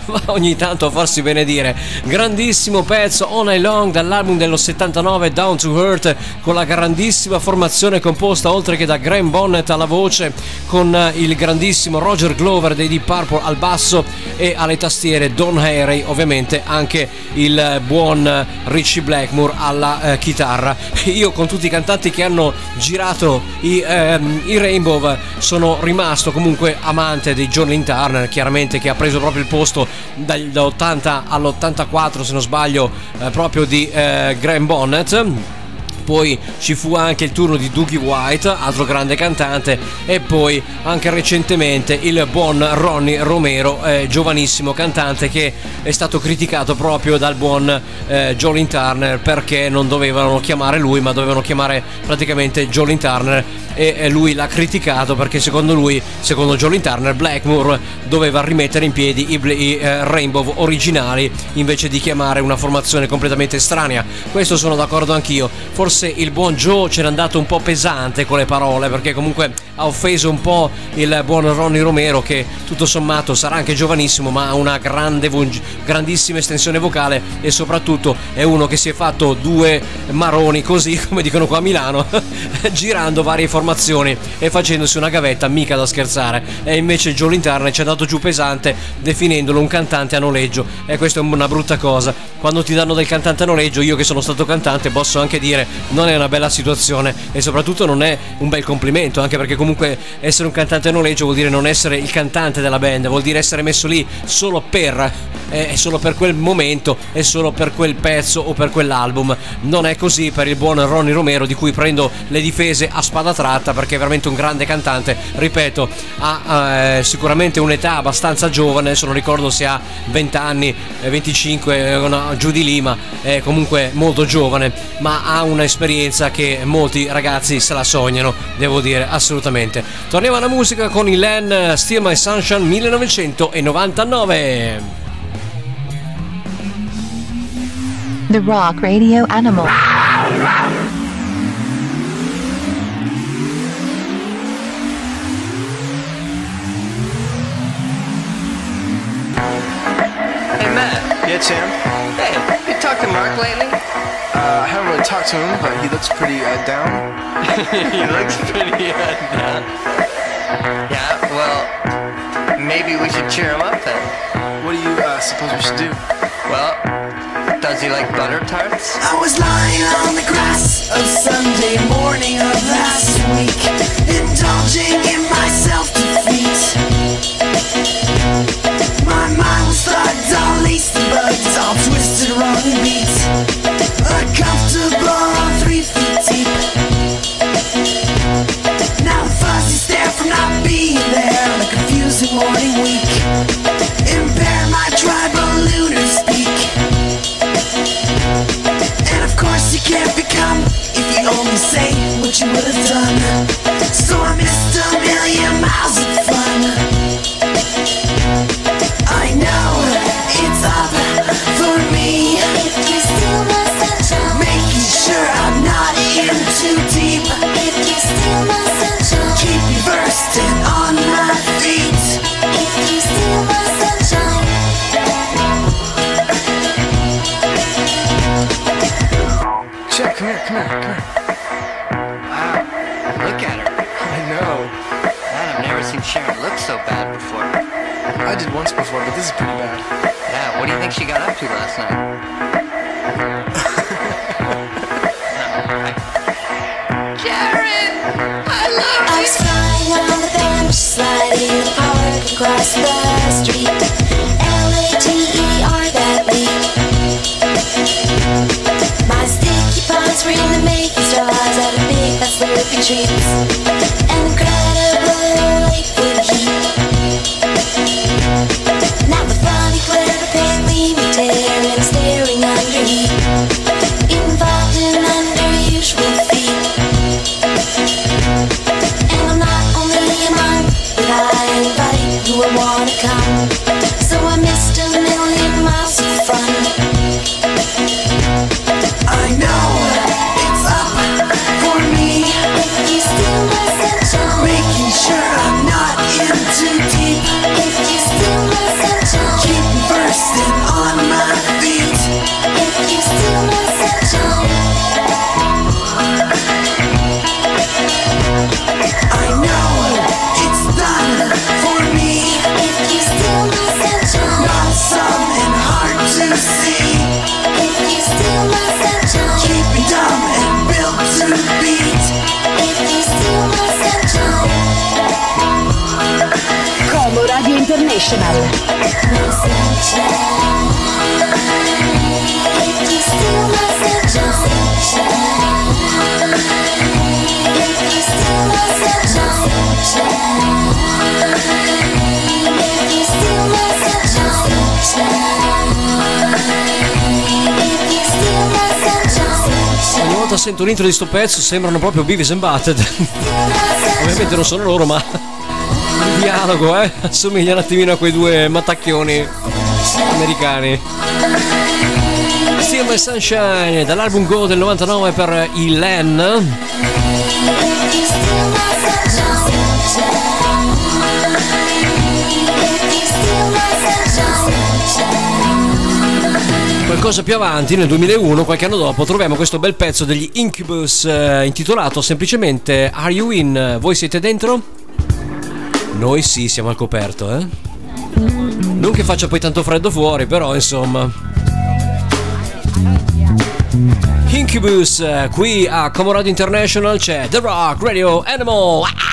va ogni tanto a farsi benedire. Grandissimo pezzo All Night Long dall'album dello 79 Down to Earth con la grandissima formazione composta oltre che da Graham Bonnet alla voce con eh, il grandissimo Roger Glover dei Deep Purple al basso e alle tastiere Don Harry, ovviamente anche il eh, buon eh, Richie Blackmore alla eh, chitarra. Io con tutti i cantanti che hanno girato i, ehm, i Rainbow sono rimasto comunque amante di John Lynn Turner, chiaramente che ha preso proprio il posto dal- dall'80 all'84 se non sbaglio eh, proprio di eh, Graham Bonnet. Poi ci fu anche il turno di Doogie White, altro grande cantante, e poi anche recentemente il buon Ronnie Romero, eh, giovanissimo cantante che è stato criticato proprio dal buon eh, Jolin Turner perché non dovevano chiamare lui, ma dovevano chiamare praticamente Jolin Turner e eh, lui l'ha criticato perché secondo lui, secondo Jolin Turner, Blackmore doveva rimettere in piedi i, i, eh, Rainbow originali invece di chiamare una formazione completamente estranea. Questo sono d'accordo anch'io. Forse il buon Joe c'era andato un po' pesante con le parole perché comunque ha offeso un po' il buon Ronnie Romero che tutto sommato sarà anche giovanissimo ma ha una grande, grandissima estensione vocale e soprattutto è uno che si è fatto due maroni così come dicono qua a Milano girando varie formazioni e facendosi una gavetta mica da scherzare. E invece Joe Lintarne ci è andato giù pesante definendolo un cantante a noleggio. E questa è una brutta cosa. Quando ti danno del cantante a noleggio io che sono stato cantante posso anche dire non è una bella situazione e soprattutto non è un bel complimento anche perché comunque essere un cantante a noleggio vuol dire non essere il cantante della band vuol dire essere messo lì solo per eh, solo per quel momento e solo per quel pezzo o per quell'album. Non è così per il buon Ronnie Romero di cui prendo le difese a spada tratta perché è veramente un grande cantante. Ripeto ha eh, sicuramente un'età abbastanza giovane adesso non ricordo se ha 20 anni eh, 25 eh, no, giù di lì ma è comunque molto giovane ma ha un'esperienza che molti ragazzi se la sognano devo dire assolutamente torniamo alla musica con il Len Still My Sunshine 1999 The Rock Radio Animal. Hey Matt. Yeah, Tim. Hey, you talked to Mark lately? Uh, I haven't really talked to him, but he looks pretty uh, down. he looks pretty uh, down. Yeah, well, maybe we should cheer him up then. What do you uh, suppose we should do? Well, does he like butter tarts? I was lying on the grass of Sunday morning of last week, indulging in my self-defeat. My mind was thugged, all laced and all twisted, wrong and beat. Uncomfortable, three feet deep. Di sto pezzo sembrano proprio Beavis and Butthead. Ovviamente non sono loro, ma il dialogo, eh, assomiglia un attimino a quei due mattacchioni americani. Still My Sunshine dall'album Go del 99 per i Len. Qualcosa più avanti, nel 2001, qualche anno dopo, troviamo questo bel pezzo degli Incubus eh, intitolato semplicemente Are You In? Voi siete dentro? Noi sì, siamo al coperto, eh? Non che faccia poi tanto freddo fuori, però insomma. Incubus, eh, qui a Comoradio International c'è The Rock Radio Animal.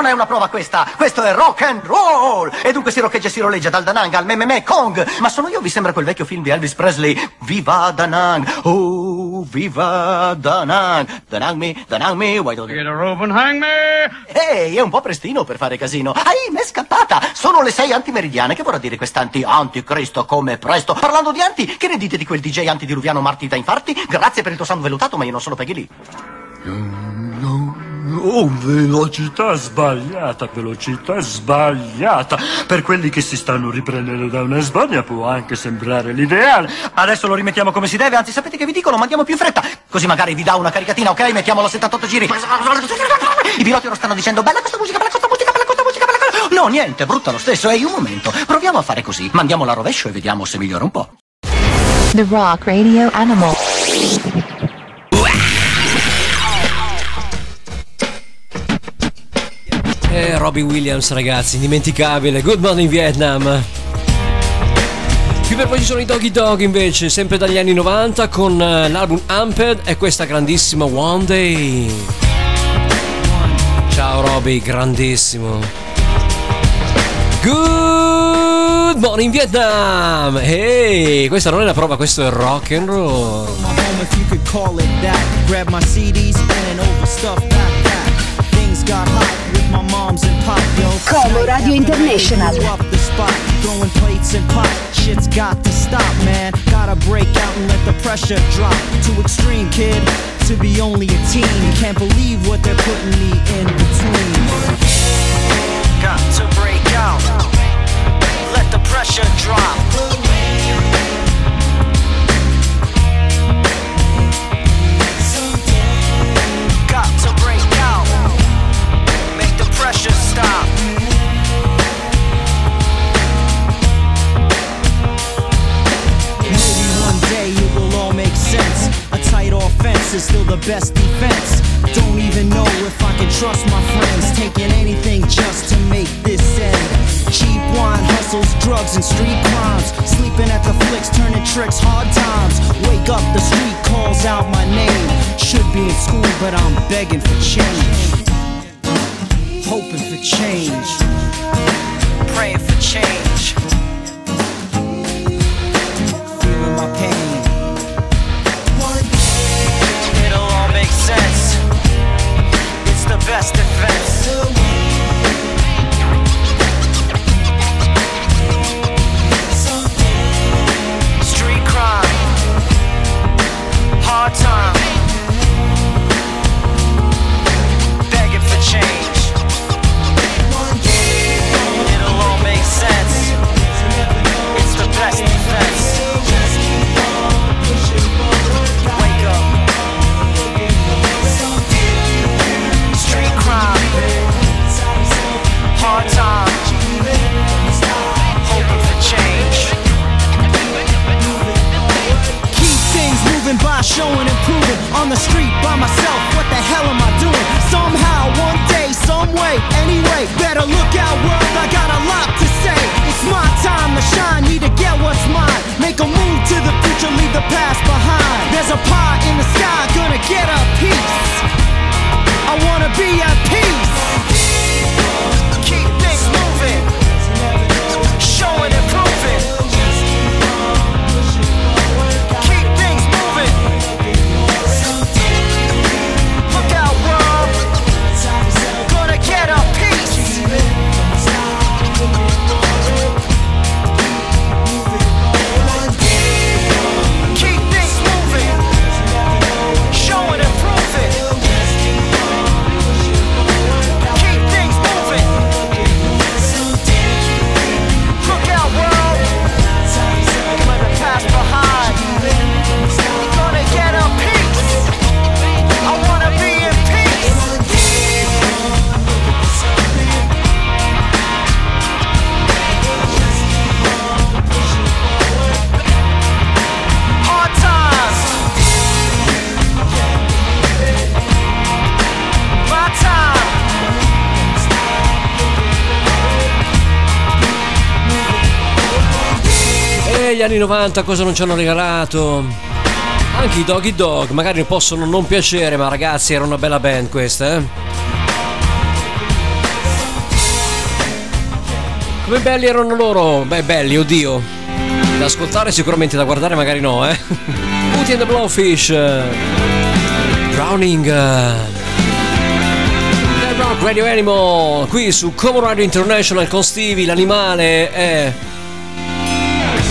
Non è una prova questa, questo è rock and roll! E dunque si roccheggia e si roleggia dal Da Nang al Meme Kong! Ma sono io, vi sembra quel vecchio film di Elvis Presley? Viva Da Nang! Oh, viva Da Nang! Da Nang me, Da Nang me, why don't you... Get a rope and hang me! Ehi, è un po' prestino per fare casino. Ai, m'è scappata! Sono le sei antimeridiane, che vorrà dire quest'anti anticristo come presto? Parlando di anti, che ne dite di quel DJ antidiluviano Marti da infarti? Grazie per il tuo sangue velutato, ma io non sono Peggy Lee. Oh, velocità sbagliata, velocità sbagliata. Per quelli che si stanno riprendendo da una sbaglia può anche sembrare l'ideale. Adesso lo rimettiamo come si deve, anzi sapete che vi dico, lo mandiamo più in fretta. Così magari vi dà una caricatina, ok? Mettiamolo a 78 giri. I piloti ora stanno dicendo bella questa musica, bella questa musica, bella questa musica, bella questa... No, niente, brutta lo stesso. Ehi, un momento. Proviamo a fare così. Mandiamola a rovescio e vediamo se migliora un po'. The Rock Radio Animal. Robbie Williams, ragazzi, indimenticabile. Good morning Vietnam. Qui per poi ci sono i Doggy Dog invece, sempre dagli anni 90 con eh, l'album Amped e questa grandissima One Day. Ciao Robbie, grandissimo. Good morning Vietnam! Ehi, questa non è la prova, questo è rock and roll. if you could call it that. Grab my CDs and an overstuffed backpack. Things got hot with my moms and pop, yo. Como Radio International. Blew the spot, throwing plates and pot. Shit's got to stop, man. Gotta break out and let the pressure drop. Too extreme, kid, to be only a teen. Can't believe what they're putting me in between. Got to break out. Let the pressure drop. Sense. A tight offense is still the best defense. Don't even know if I can trust my friends. Taking anything just to make this end. Cheap wine, hustles, drugs, and street crimes. Sleeping at the flicks, turning tricks, hard times. Wake up, the street calls out my name. Should be in school, but I'm begging for change. Hoping for change. Praying for change. Best defense. Street crime. Hard time. Begging for change. It'll all make sense. It's the best defense. Showing and proving. On the street by myself, what the hell am I doing? Somehow, one day, some way, anyway. Better look out, world, I got a lot to say. It's my time to shine, need to get what's mine. Make a move to the future, leave the past behind. There's a pie in the sky, gonna get a piece. I wanna be at peace. Keep things moving, showing and proving. E gli anni 90 cosa non ci hanno regalato? Anche i Doggy Dog, magari possono non piacere, ma ragazzi era una bella band questa, eh? Come belli erano loro? Beh, belli, oddio. Da ascoltare sicuramente, da guardare magari no, eh? Booty and the Blowfish. eh, Drowning. eh, The Rock Radio Animal, qui su Como Radio International con Stevie, l'animale è...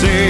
see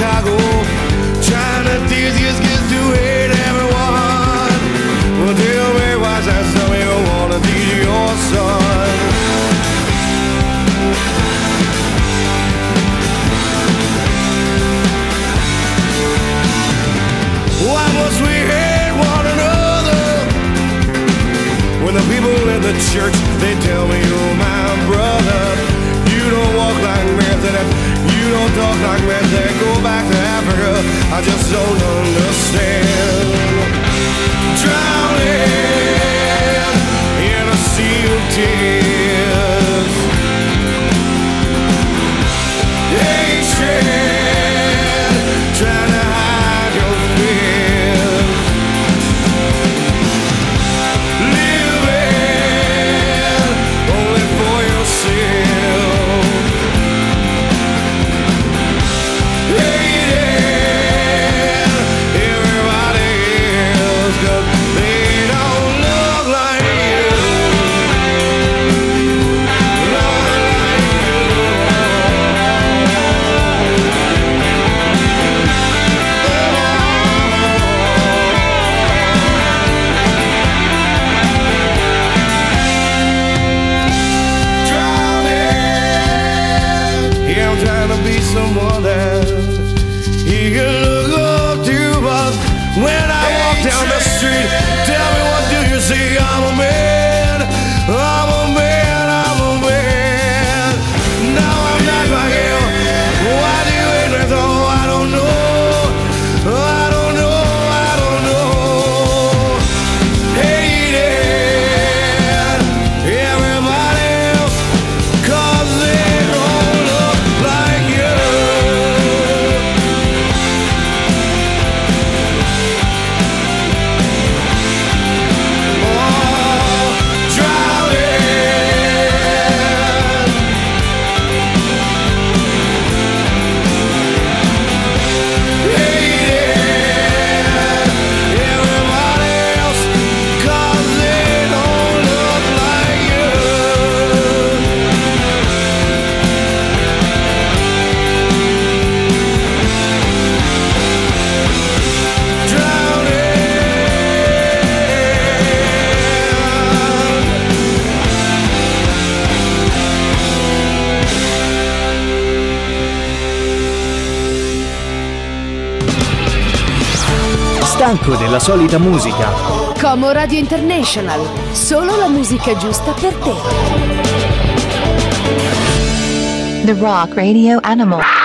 Chicago. Trying to teach these kids to hate everyone. Well, tell me why's that something you wanna teach your son? Why must we hate one another? When the people in the church, they tell me you're my brother. You don't walk like men, don't talk like men, then go back to Africa. I just don't understand. Drowning in a sea of tears. Solita musica? Como Radio International, solo la musica giusta per te. The Rock Radio Animal.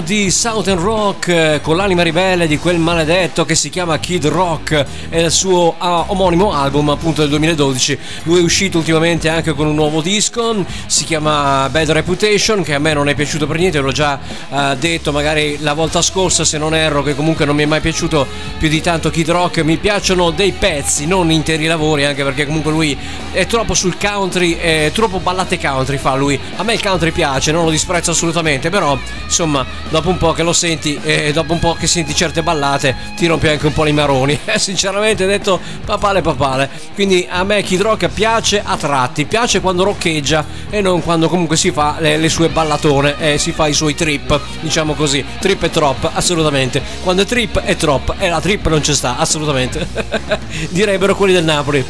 Di Southern Rock eh, con l'anima ribelle di quel maledetto che si chiama Kid Rock e il suo ah, omonimo album appunto del 2012. Lui è uscito ultimamente anche con un nuovo disco, si chiama Bad Reputation che a me non è piaciuto per niente, l'ho già eh, detto magari la volta scorsa se non erro che comunque non mi è mai piaciuto più di tanto Kid Rock, mi piacciono dei pezzi, non interi lavori anche perché comunque lui è troppo sul country, è troppo ballate country fa lui. A me il country piace, non lo disprezzo assolutamente, però insomma dopo un po' che lo senti e dopo un po' che senti certe ballate ti rompi anche un po' i maroni. Eh, sinceramente detto papale papale. Quindi a me Kid Rock piace a tratti, piace quando roccheggia e non quando comunque si fa le, le sue ballatone e si fa i suoi trip, diciamo così. Trip e trop, assolutamente. Quando è trip è trop e la trip non ci sta, assolutamente. Direbbero quelli del Napoli.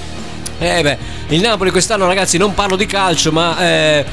Eh beh, il Napoli quest'anno ragazzi non parlo di calcio ma eh,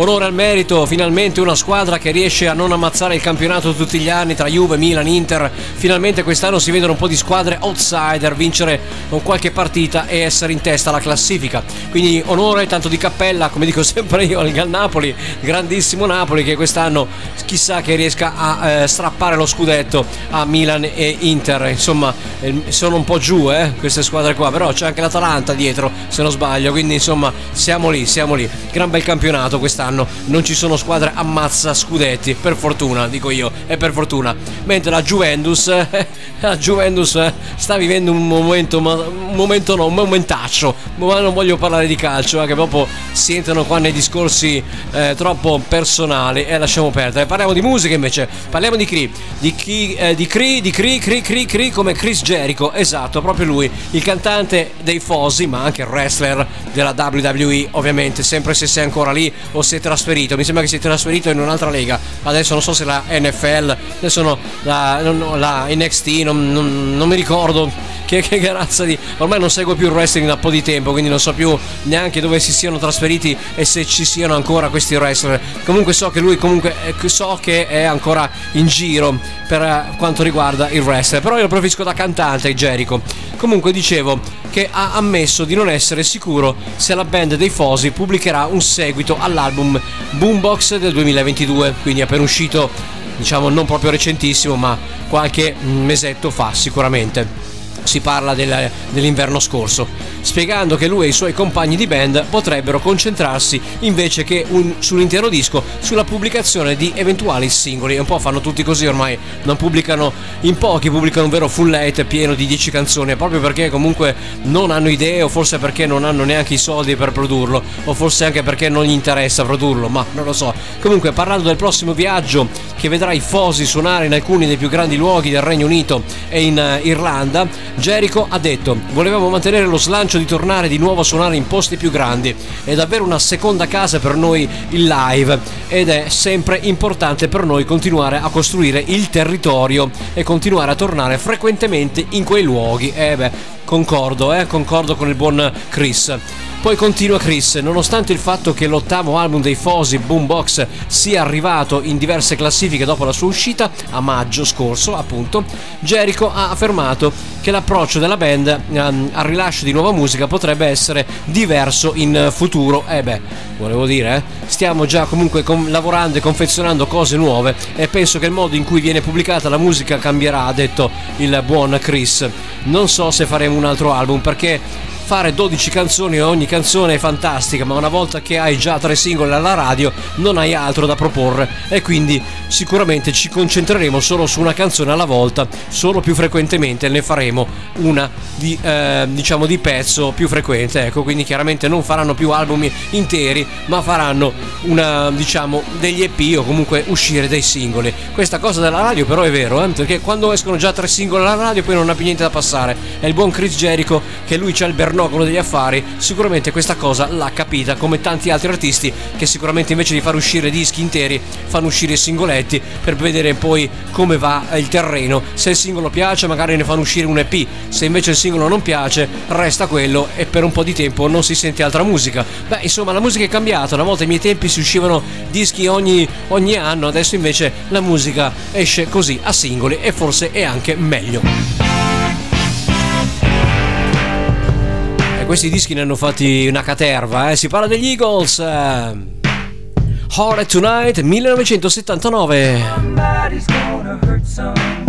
onore al merito, finalmente una squadra che riesce a non ammazzare il campionato tutti gli anni tra Juve, Milan, Inter, finalmente quest'anno si vedono un po' di squadre outsider vincere con qualche partita e essere in testa alla classifica. Quindi onore, tanto di cappella, come dico sempre io al Napoli, grandissimo Napoli che quest'anno chissà che riesca a eh, strappare lo scudetto a Milan e Inter. Insomma, eh, sono un po' giù eh, queste squadre qua, però c'è anche l'Atalanta dietro, se non sbaglio, quindi insomma siamo lì, siamo lì. Gran bel campionato quest'anno, non ci sono squadre ammazza scudetti, per fortuna, dico io, e per fortuna. Mentre la Juventus, la Juventus eh, sta vivendo un momento, ma un momento no, un momentaccio, ma non voglio parlare di calcio, eh, che proprio si entrano qua nei discorsi eh, troppo personali e lasciamo perdere. Parliamo di musica invece, parliamo di Cree, di, chi, eh, di Cree, di Cree, Cree, Cree, Cree come Chris Jericho, esatto, proprio lui, il cantante dei Fosi, ma anche il wrestler della WWE, ovviamente, sempre se sei ancora lì o è trasferito, mi sembra che è trasferito in un'altra lega, adesso non so se la NFL, adesso no, la, non- la NXT, non, non- non mi ricordo che, che razza di... ormai non seguo più il wrestling da un po' di tempo, quindi non so più neanche dove si siano trasferiti e se ci siano ancora questi wrestler. Comunque so che lui comunque so che è ancora in giro per eh, quanto riguarda il wrestler, però io lo preferisco da cantante Jericho. Comunque dicevo che ha ammesso di non essere sicuro se la band dei Fosi pubblicherà un seguito all'album Boombox del 2022, quindi è appena uscito, diciamo non proprio recentissimo, ma qualche mesetto fa sicuramente si parla del- dell'inverno scorso, spiegando che lui e i suoi compagni di band potrebbero concentrarsi invece che un- sull'intero disco sulla pubblicazione di eventuali singoli. Un po' fanno tutti così ormai, non pubblicano in pochi, pubblicano un vero full late pieno di 10 canzoni, proprio perché comunque non hanno idee o forse perché non hanno neanche i soldi per produrlo o forse anche perché non gli interessa produrlo, ma non lo so. Comunque parlando del prossimo viaggio che vedrà i Fosi suonare in alcuni dei più grandi luoghi del Regno Unito e in eh, Irlanda, Jericho ha detto volevamo mantenere lo slancio di tornare di nuovo a suonare in posti più grandi, è davvero una seconda casa per noi il live ed è sempre importante per noi continuare a costruire il territorio e continuare a tornare frequentemente in quei luoghi. Eh beh, concordo, eh, concordo con il buon Chris. Poi continua Chris, nonostante il fatto che l'ottavo album dei Fosi, Boombox, sia arrivato in diverse classifiche dopo la sua uscita, a maggio scorso appunto, Jericho ha affermato che l'approccio della band ehm, al rilascio di nuova musica potrebbe essere diverso in futuro. Eh beh, volevo dire, eh, stiamo già comunque com- lavorando e confezionando cose nuove e penso che il modo in cui viene pubblicata la musica cambierà, ha detto il buon Chris. Non so se faremo un altro album perché fare 12 canzoni e ogni canzone è fantastica, ma una volta che hai già tre singoli alla radio non hai altro da proporre e quindi sicuramente ci concentreremo solo su una canzone alla volta, solo più frequentemente ne faremo una di, eh, diciamo di pezzo più frequente, ecco, quindi chiaramente non faranno più album interi, ma faranno una diciamo degli EP o comunque uscire dei singoli. Questa cosa della radio però è vero, eh, perché quando escono già tre singoli alla radio poi non ha più niente da passare. È il buon Chris Jericho che lui c'ha il bernocolo degli affari, sicuramente questa cosa l'ha capita come tanti altri artisti che sicuramente invece di far uscire dischi interi fanno uscire singoletti per vedere poi come va il terreno. Se il singolo piace magari ne fanno uscire un EP, se invece il singolo non piace resta quello e per un po' di tempo non si sente altra musica. Beh insomma la musica è cambiata, una volta ai miei tempi si uscivano dischi ogni, ogni anno, adesso invece la musica esce così a singoli e forse è anche meglio. questi dischi ne hanno fatti una caterva, eh? si parla degli Eagles. Eh. Horror Tonight 1979.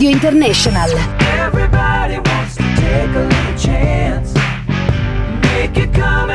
Radio International. Everybody wants to take a little chance. Make it come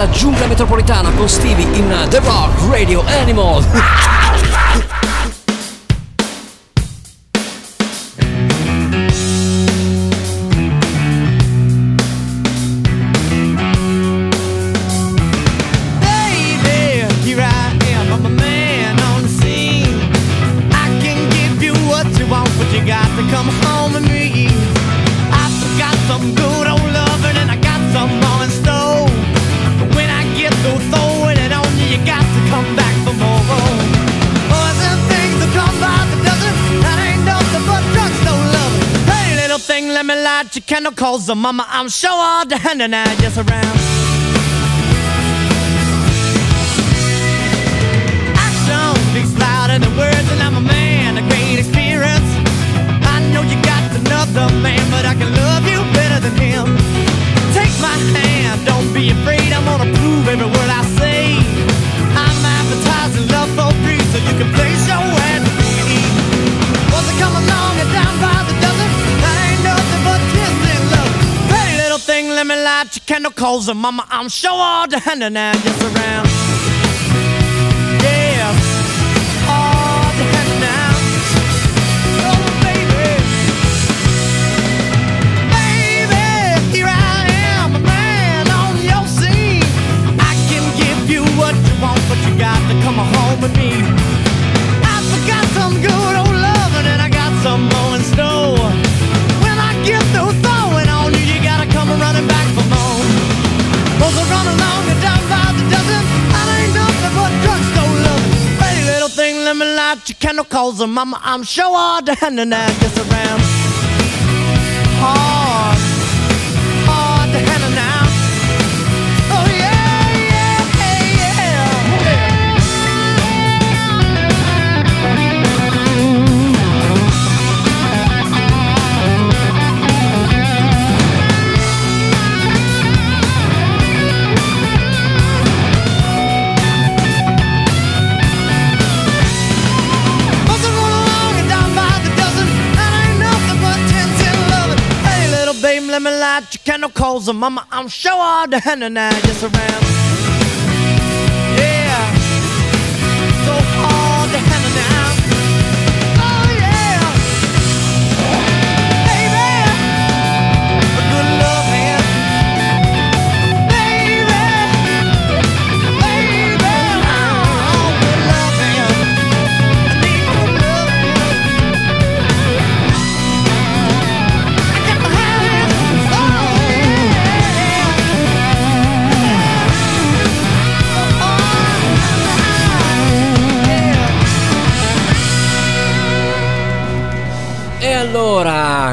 nella giungla metropolitana con Stevie in The Rock Radio Animal. Nano calls a mama. I'm sure all the hand and I just around. Action speaks louder than words, and I'm a man of great experience. I know you got another man, but I can love you better than him. Take my hand, don't be afraid. I'm gonna prove every word I say. I'm advertising love for free, so you can place your ad. Once I come along and down by the. Let me light, your candle, cause and mama, I'm sure all the hand and just around. her mama I'm sure all down and I guess around. got your chemicals, and mama, I'm sure the henna now, yes I am.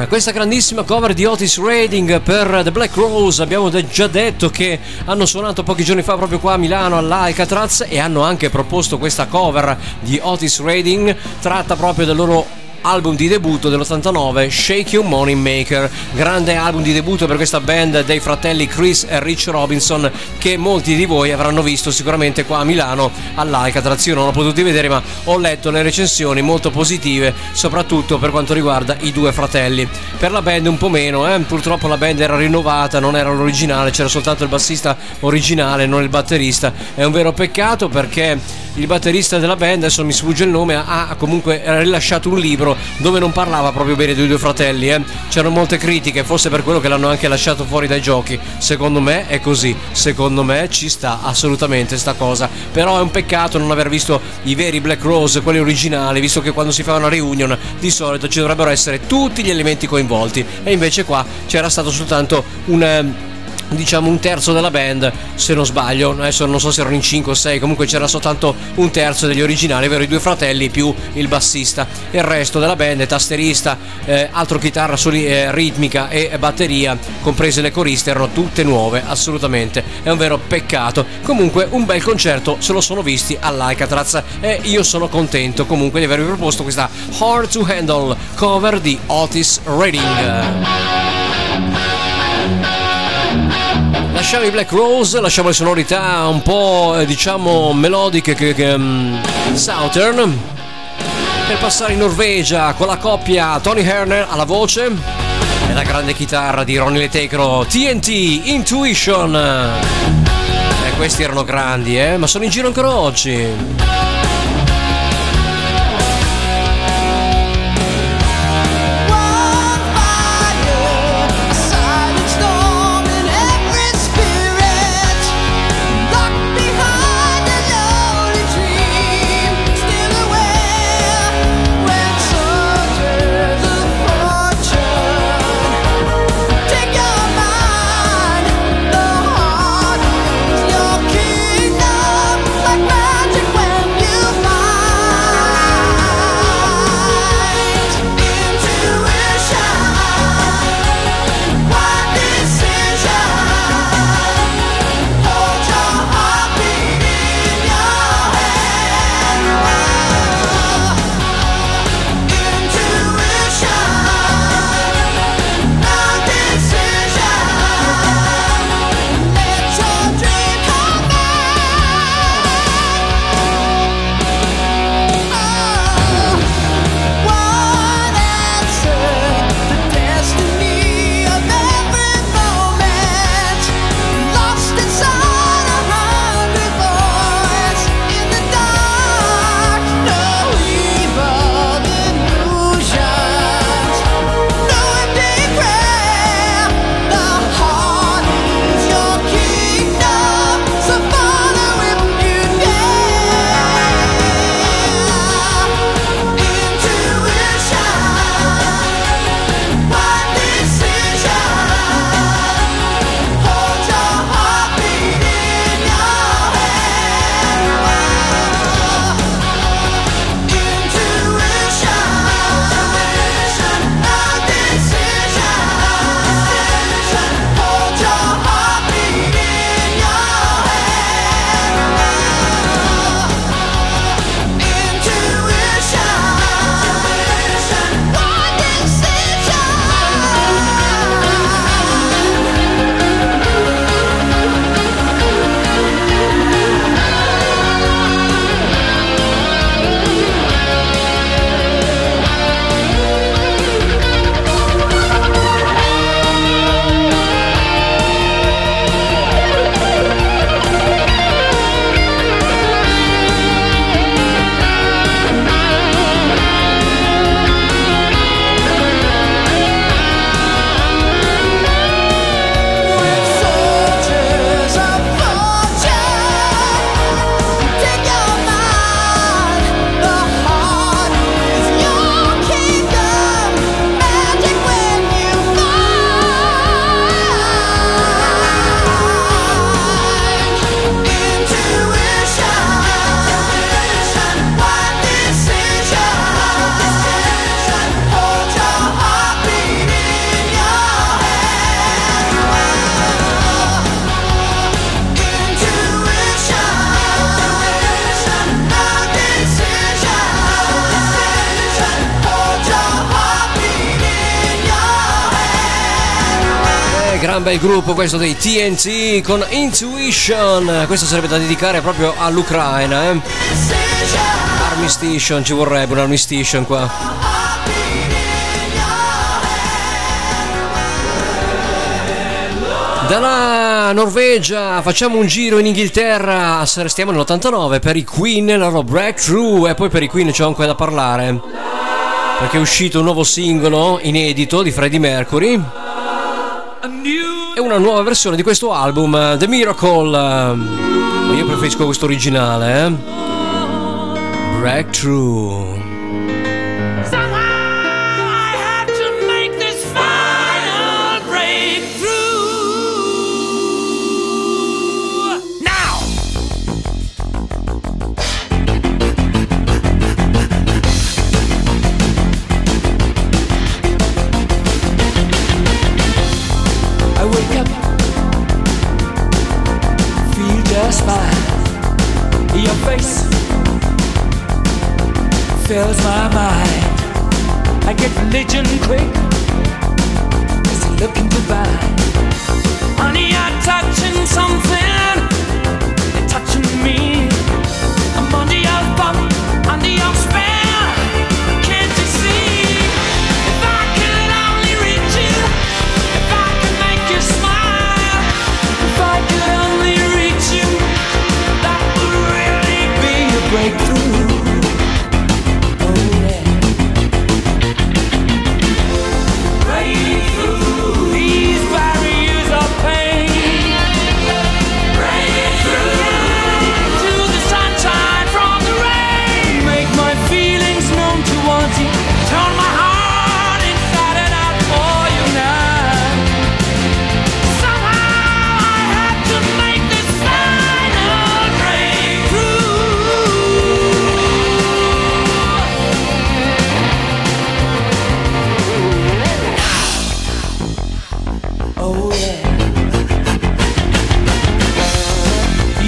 Questa grandissima cover di Otis Redding per The Black Rose, abbiamo già detto che hanno suonato pochi giorni fa proprio qua a Milano all'Alcatraz e hanno anche proposto questa cover di Otis Redding tratta proprio del loro album di debutto dell'89 Shake You Money Maker. Grande album di debutto per questa band dei fratelli Chris e Rich Robinson che molti di voi avranno visto sicuramente qua a Milano all'Alcatraz io non l'ho potuto vedere ma ho letto le recensioni molto positive soprattutto per quanto riguarda i due fratelli. Per la band un po' meno eh? purtroppo la band era rinnovata non era l'originale c'era soltanto il bassista originale non il batterista. È un vero peccato perché il batterista della band adesso mi sfugge il nome ha comunque rilasciato un libro dove non parlava proprio bene dei due fratelli eh. c'erano molte critiche forse per quello che l'hanno anche lasciato fuori dai giochi. Secondo me è così secondo me ci sta assolutamente sta cosa. Però è un peccato non aver visto i veri Black Rose quelli originali visto che quando si fa una reunion di solito ci dovrebbero essere tutti gli elementi coinvolti. E invece qua c'era stato soltanto un eh, diciamo un terzo della band se non sbaglio. Adesso non so se erano in 5 o 6 comunque c'era soltanto un terzo degli originali ovvero i due fratelli più il bassista. Il resto della band tasterista eh, altro chitarra soli, eh, ritmica e batteria comprese le coriste erano tutte nuove assolutamente. È un vero peccato. Comunque un bel concerto se lo sono visti all'Alcatraz. E io sono contento comunque di avervi proposto questa Hard to Handle cover di Otis Redding Lasciamo i Black Rose, lasciamo le sonorità un po' eh, diciamo melodiche che, che mm, Southern per passare in Norvegia con la coppia Tony Herner alla voce e la grande chitarra di Ronnie Letecro TNT Intuition. E questi erano grandi, eh, ma sono in giro ancora oggi. Gruppo questo dei TNT con Intuition. Questo sarebbe da dedicare proprio all'Ucraina, eh. Armistition, ci vorrebbe un armistition qua. Dalla Norvegia facciamo un giro in Inghilterra, restiamo nell'89 per i Queen la loro Breakthrough e poi per i Queen c'è anche da parlare perché è uscito un nuovo singolo inedito di Freddie Mercury una nuova versione di questo album, The Miracle, ma io preferisco questo originale, eh? Breakthrough. Fills my mind. I get religion quick, you're looking divine. Honey, you're touching something,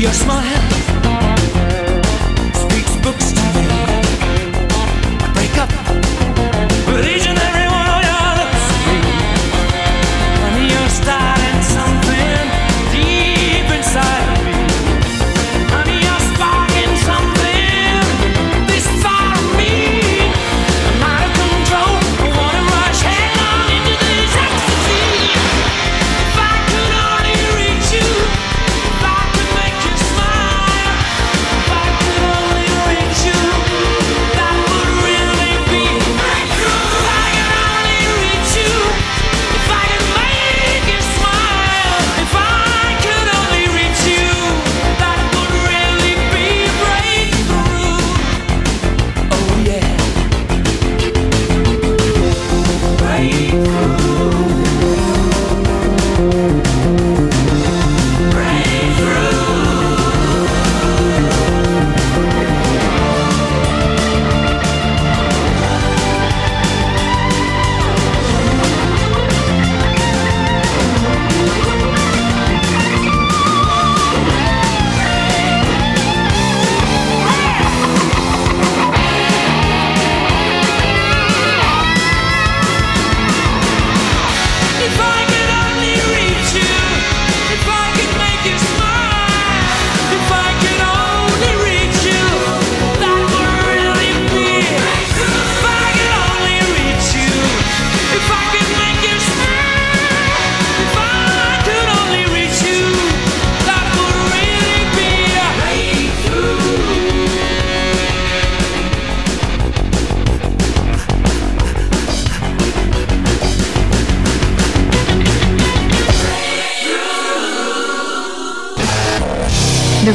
Your smile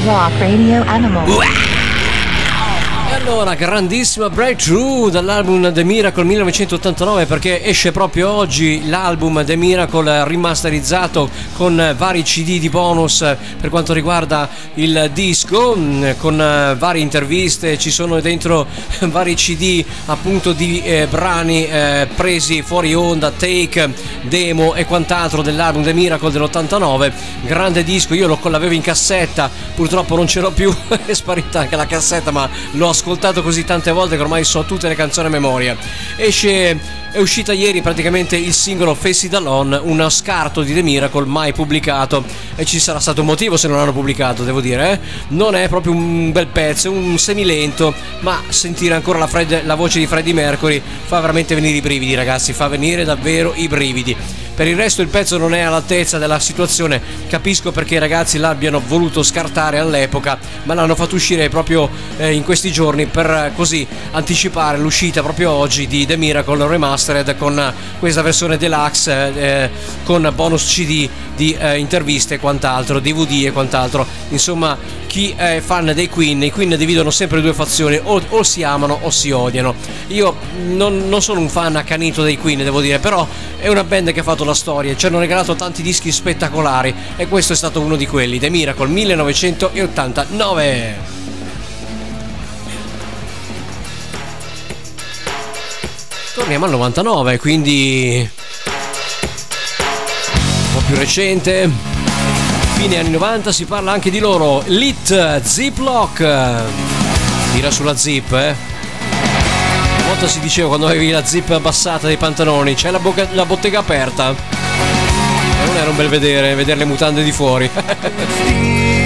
Rock Radio Animal. E allora, grandissima breakthrough dall'album The Miracle 1989 perché esce proprio oggi l'album The Miracle rimasterizzato con vari CD di bonus per quanto riguarda il disco, mm, con eh, varie interviste, ci sono dentro vari CD appunto di eh, brani eh, presi fuori onda, take, demo e quant'altro dell'album The Miracle dell'89, grande disco, io lo l'avevo in cassetta, purtroppo non ce l'ho più, è sparita anche la cassetta ma l'ho ascoltato così tante volte che ormai so tutte le canzoni a memoria. Esce è uscita ieri praticamente il singolo Face It Alone, uno scarto di The Miracle mai pubblicato e ci sarà stato un motivo se non l'hanno pubblicato, devo dire. eh. Non è proprio un bel pezzo, è un semilento, ma sentire ancora la, Fred- la voce di Freddie Mercury fa veramente venire i brividi, ragazzi, fa venire davvero i brividi. Per il resto il pezzo non è all'altezza della situazione, capisco perché i ragazzi l'abbiano voluto scartare all'epoca, ma l'hanno fatto uscire proprio eh, in questi giorni per eh, così anticipare l'uscita proprio oggi di The Miracle Remastered con eh, questa versione deluxe con bonus CD di interviste e quant'altro, DVD e quant'altro. Insomma, chi è fan dei Queen, i Queen dividono sempre due fazioni, o, o si amano o si odiano. Io non, non sono un fan accanito dei Queen, devo dire, però è una band che ha fatto la storia, ci hanno regalato tanti dischi spettacolari e questo è stato uno di quelli, The Miracle 1989. Torniamo al 99, quindi un po' più recente. Fine anni 90 si parla anche di loro. Lit Ziplock. Tira sulla zip, eh. Una volta si diceva quando avevi la zip abbassata dei pantaloni, c'è la, bocca- la bottega aperta. E non era un bel vedere, vedere le mutande di fuori.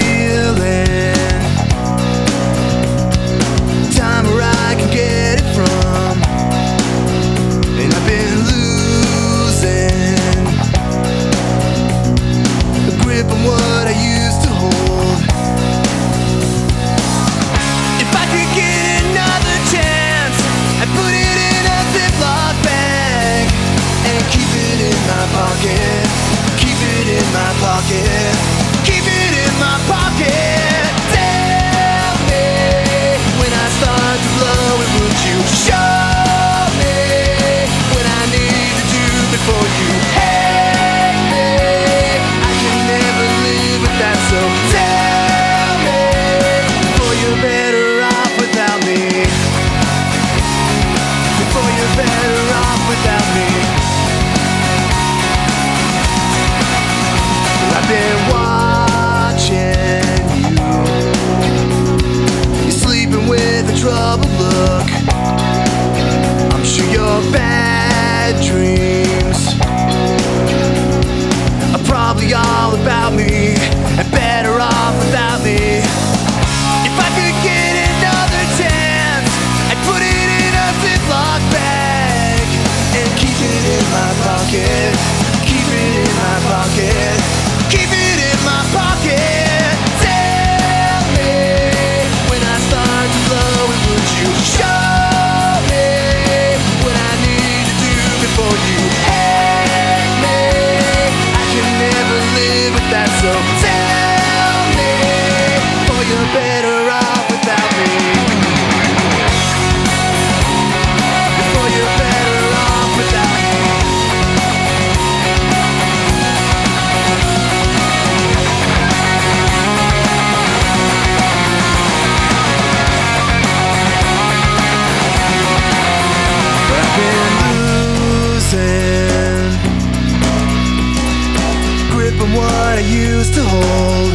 I to hold.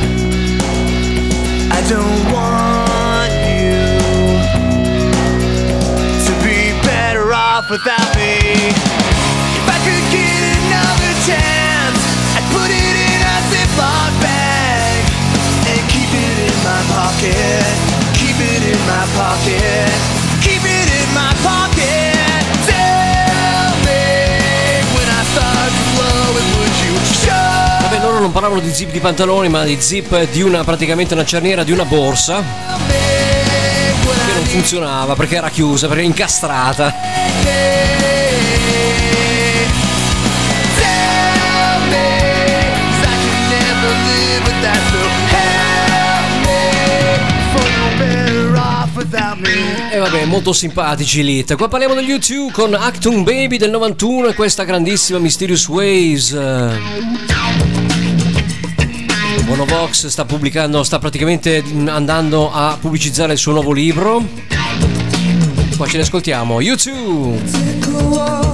I don't want you to be better off without me. If I could get another chance, I'd put it in a Ziploc bag and keep it in my pocket. Keep it in my pocket. Non parlavano di zip di pantaloni, ma di zip di una praticamente una cerniera di una borsa che non funzionava perché era chiusa, perché era incastrata. E vabbè, molto simpatici Elite. Qua parliamo degli U2 con Actung Baby del 91 e questa grandissima Mysterious Ways. Bono Vox sta pubblicando, sta praticamente andando a pubblicizzare il suo nuovo libro. Qua ce li ascoltiamo. U2!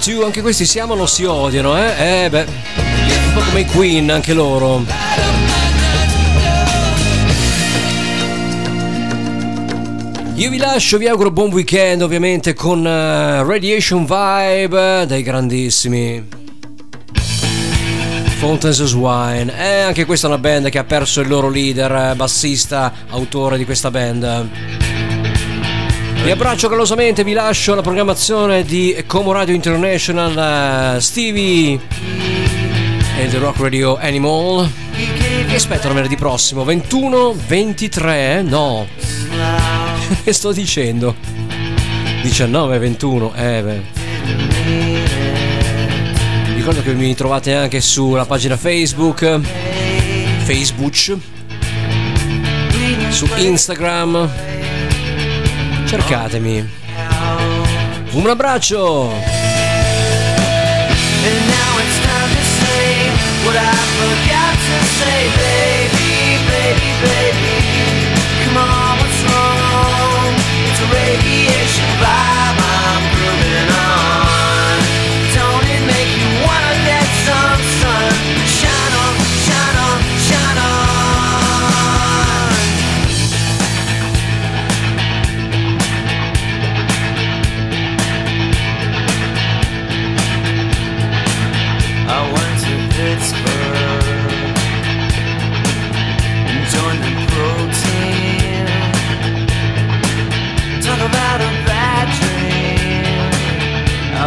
2, anche questi si amano o si odiano, eh? Eh beh, un po' come i Queen anche loro. Io vi lascio, vi auguro buon weekend ovviamente con eh, Radiation Vibe eh, dei grandissimi. Fountains of Wine. Eh, anche questa è una band che ha perso il loro leader, eh, bassista, autore di questa band. Vi abbraccio calorosamente, vi lascio la programmazione di Como Radio International, eh, Stevie e The Rock Radio Animal. Vi aspetto venerdì prossimo, 21, 23, no. che sto dicendo? 19, 21, eh beh. Ricordo che mi trovate anche sulla pagina Facebook, Facebook, su Instagram. Cercatemi. Un abbraccio! And now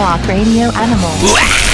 The Rock Radio Animal.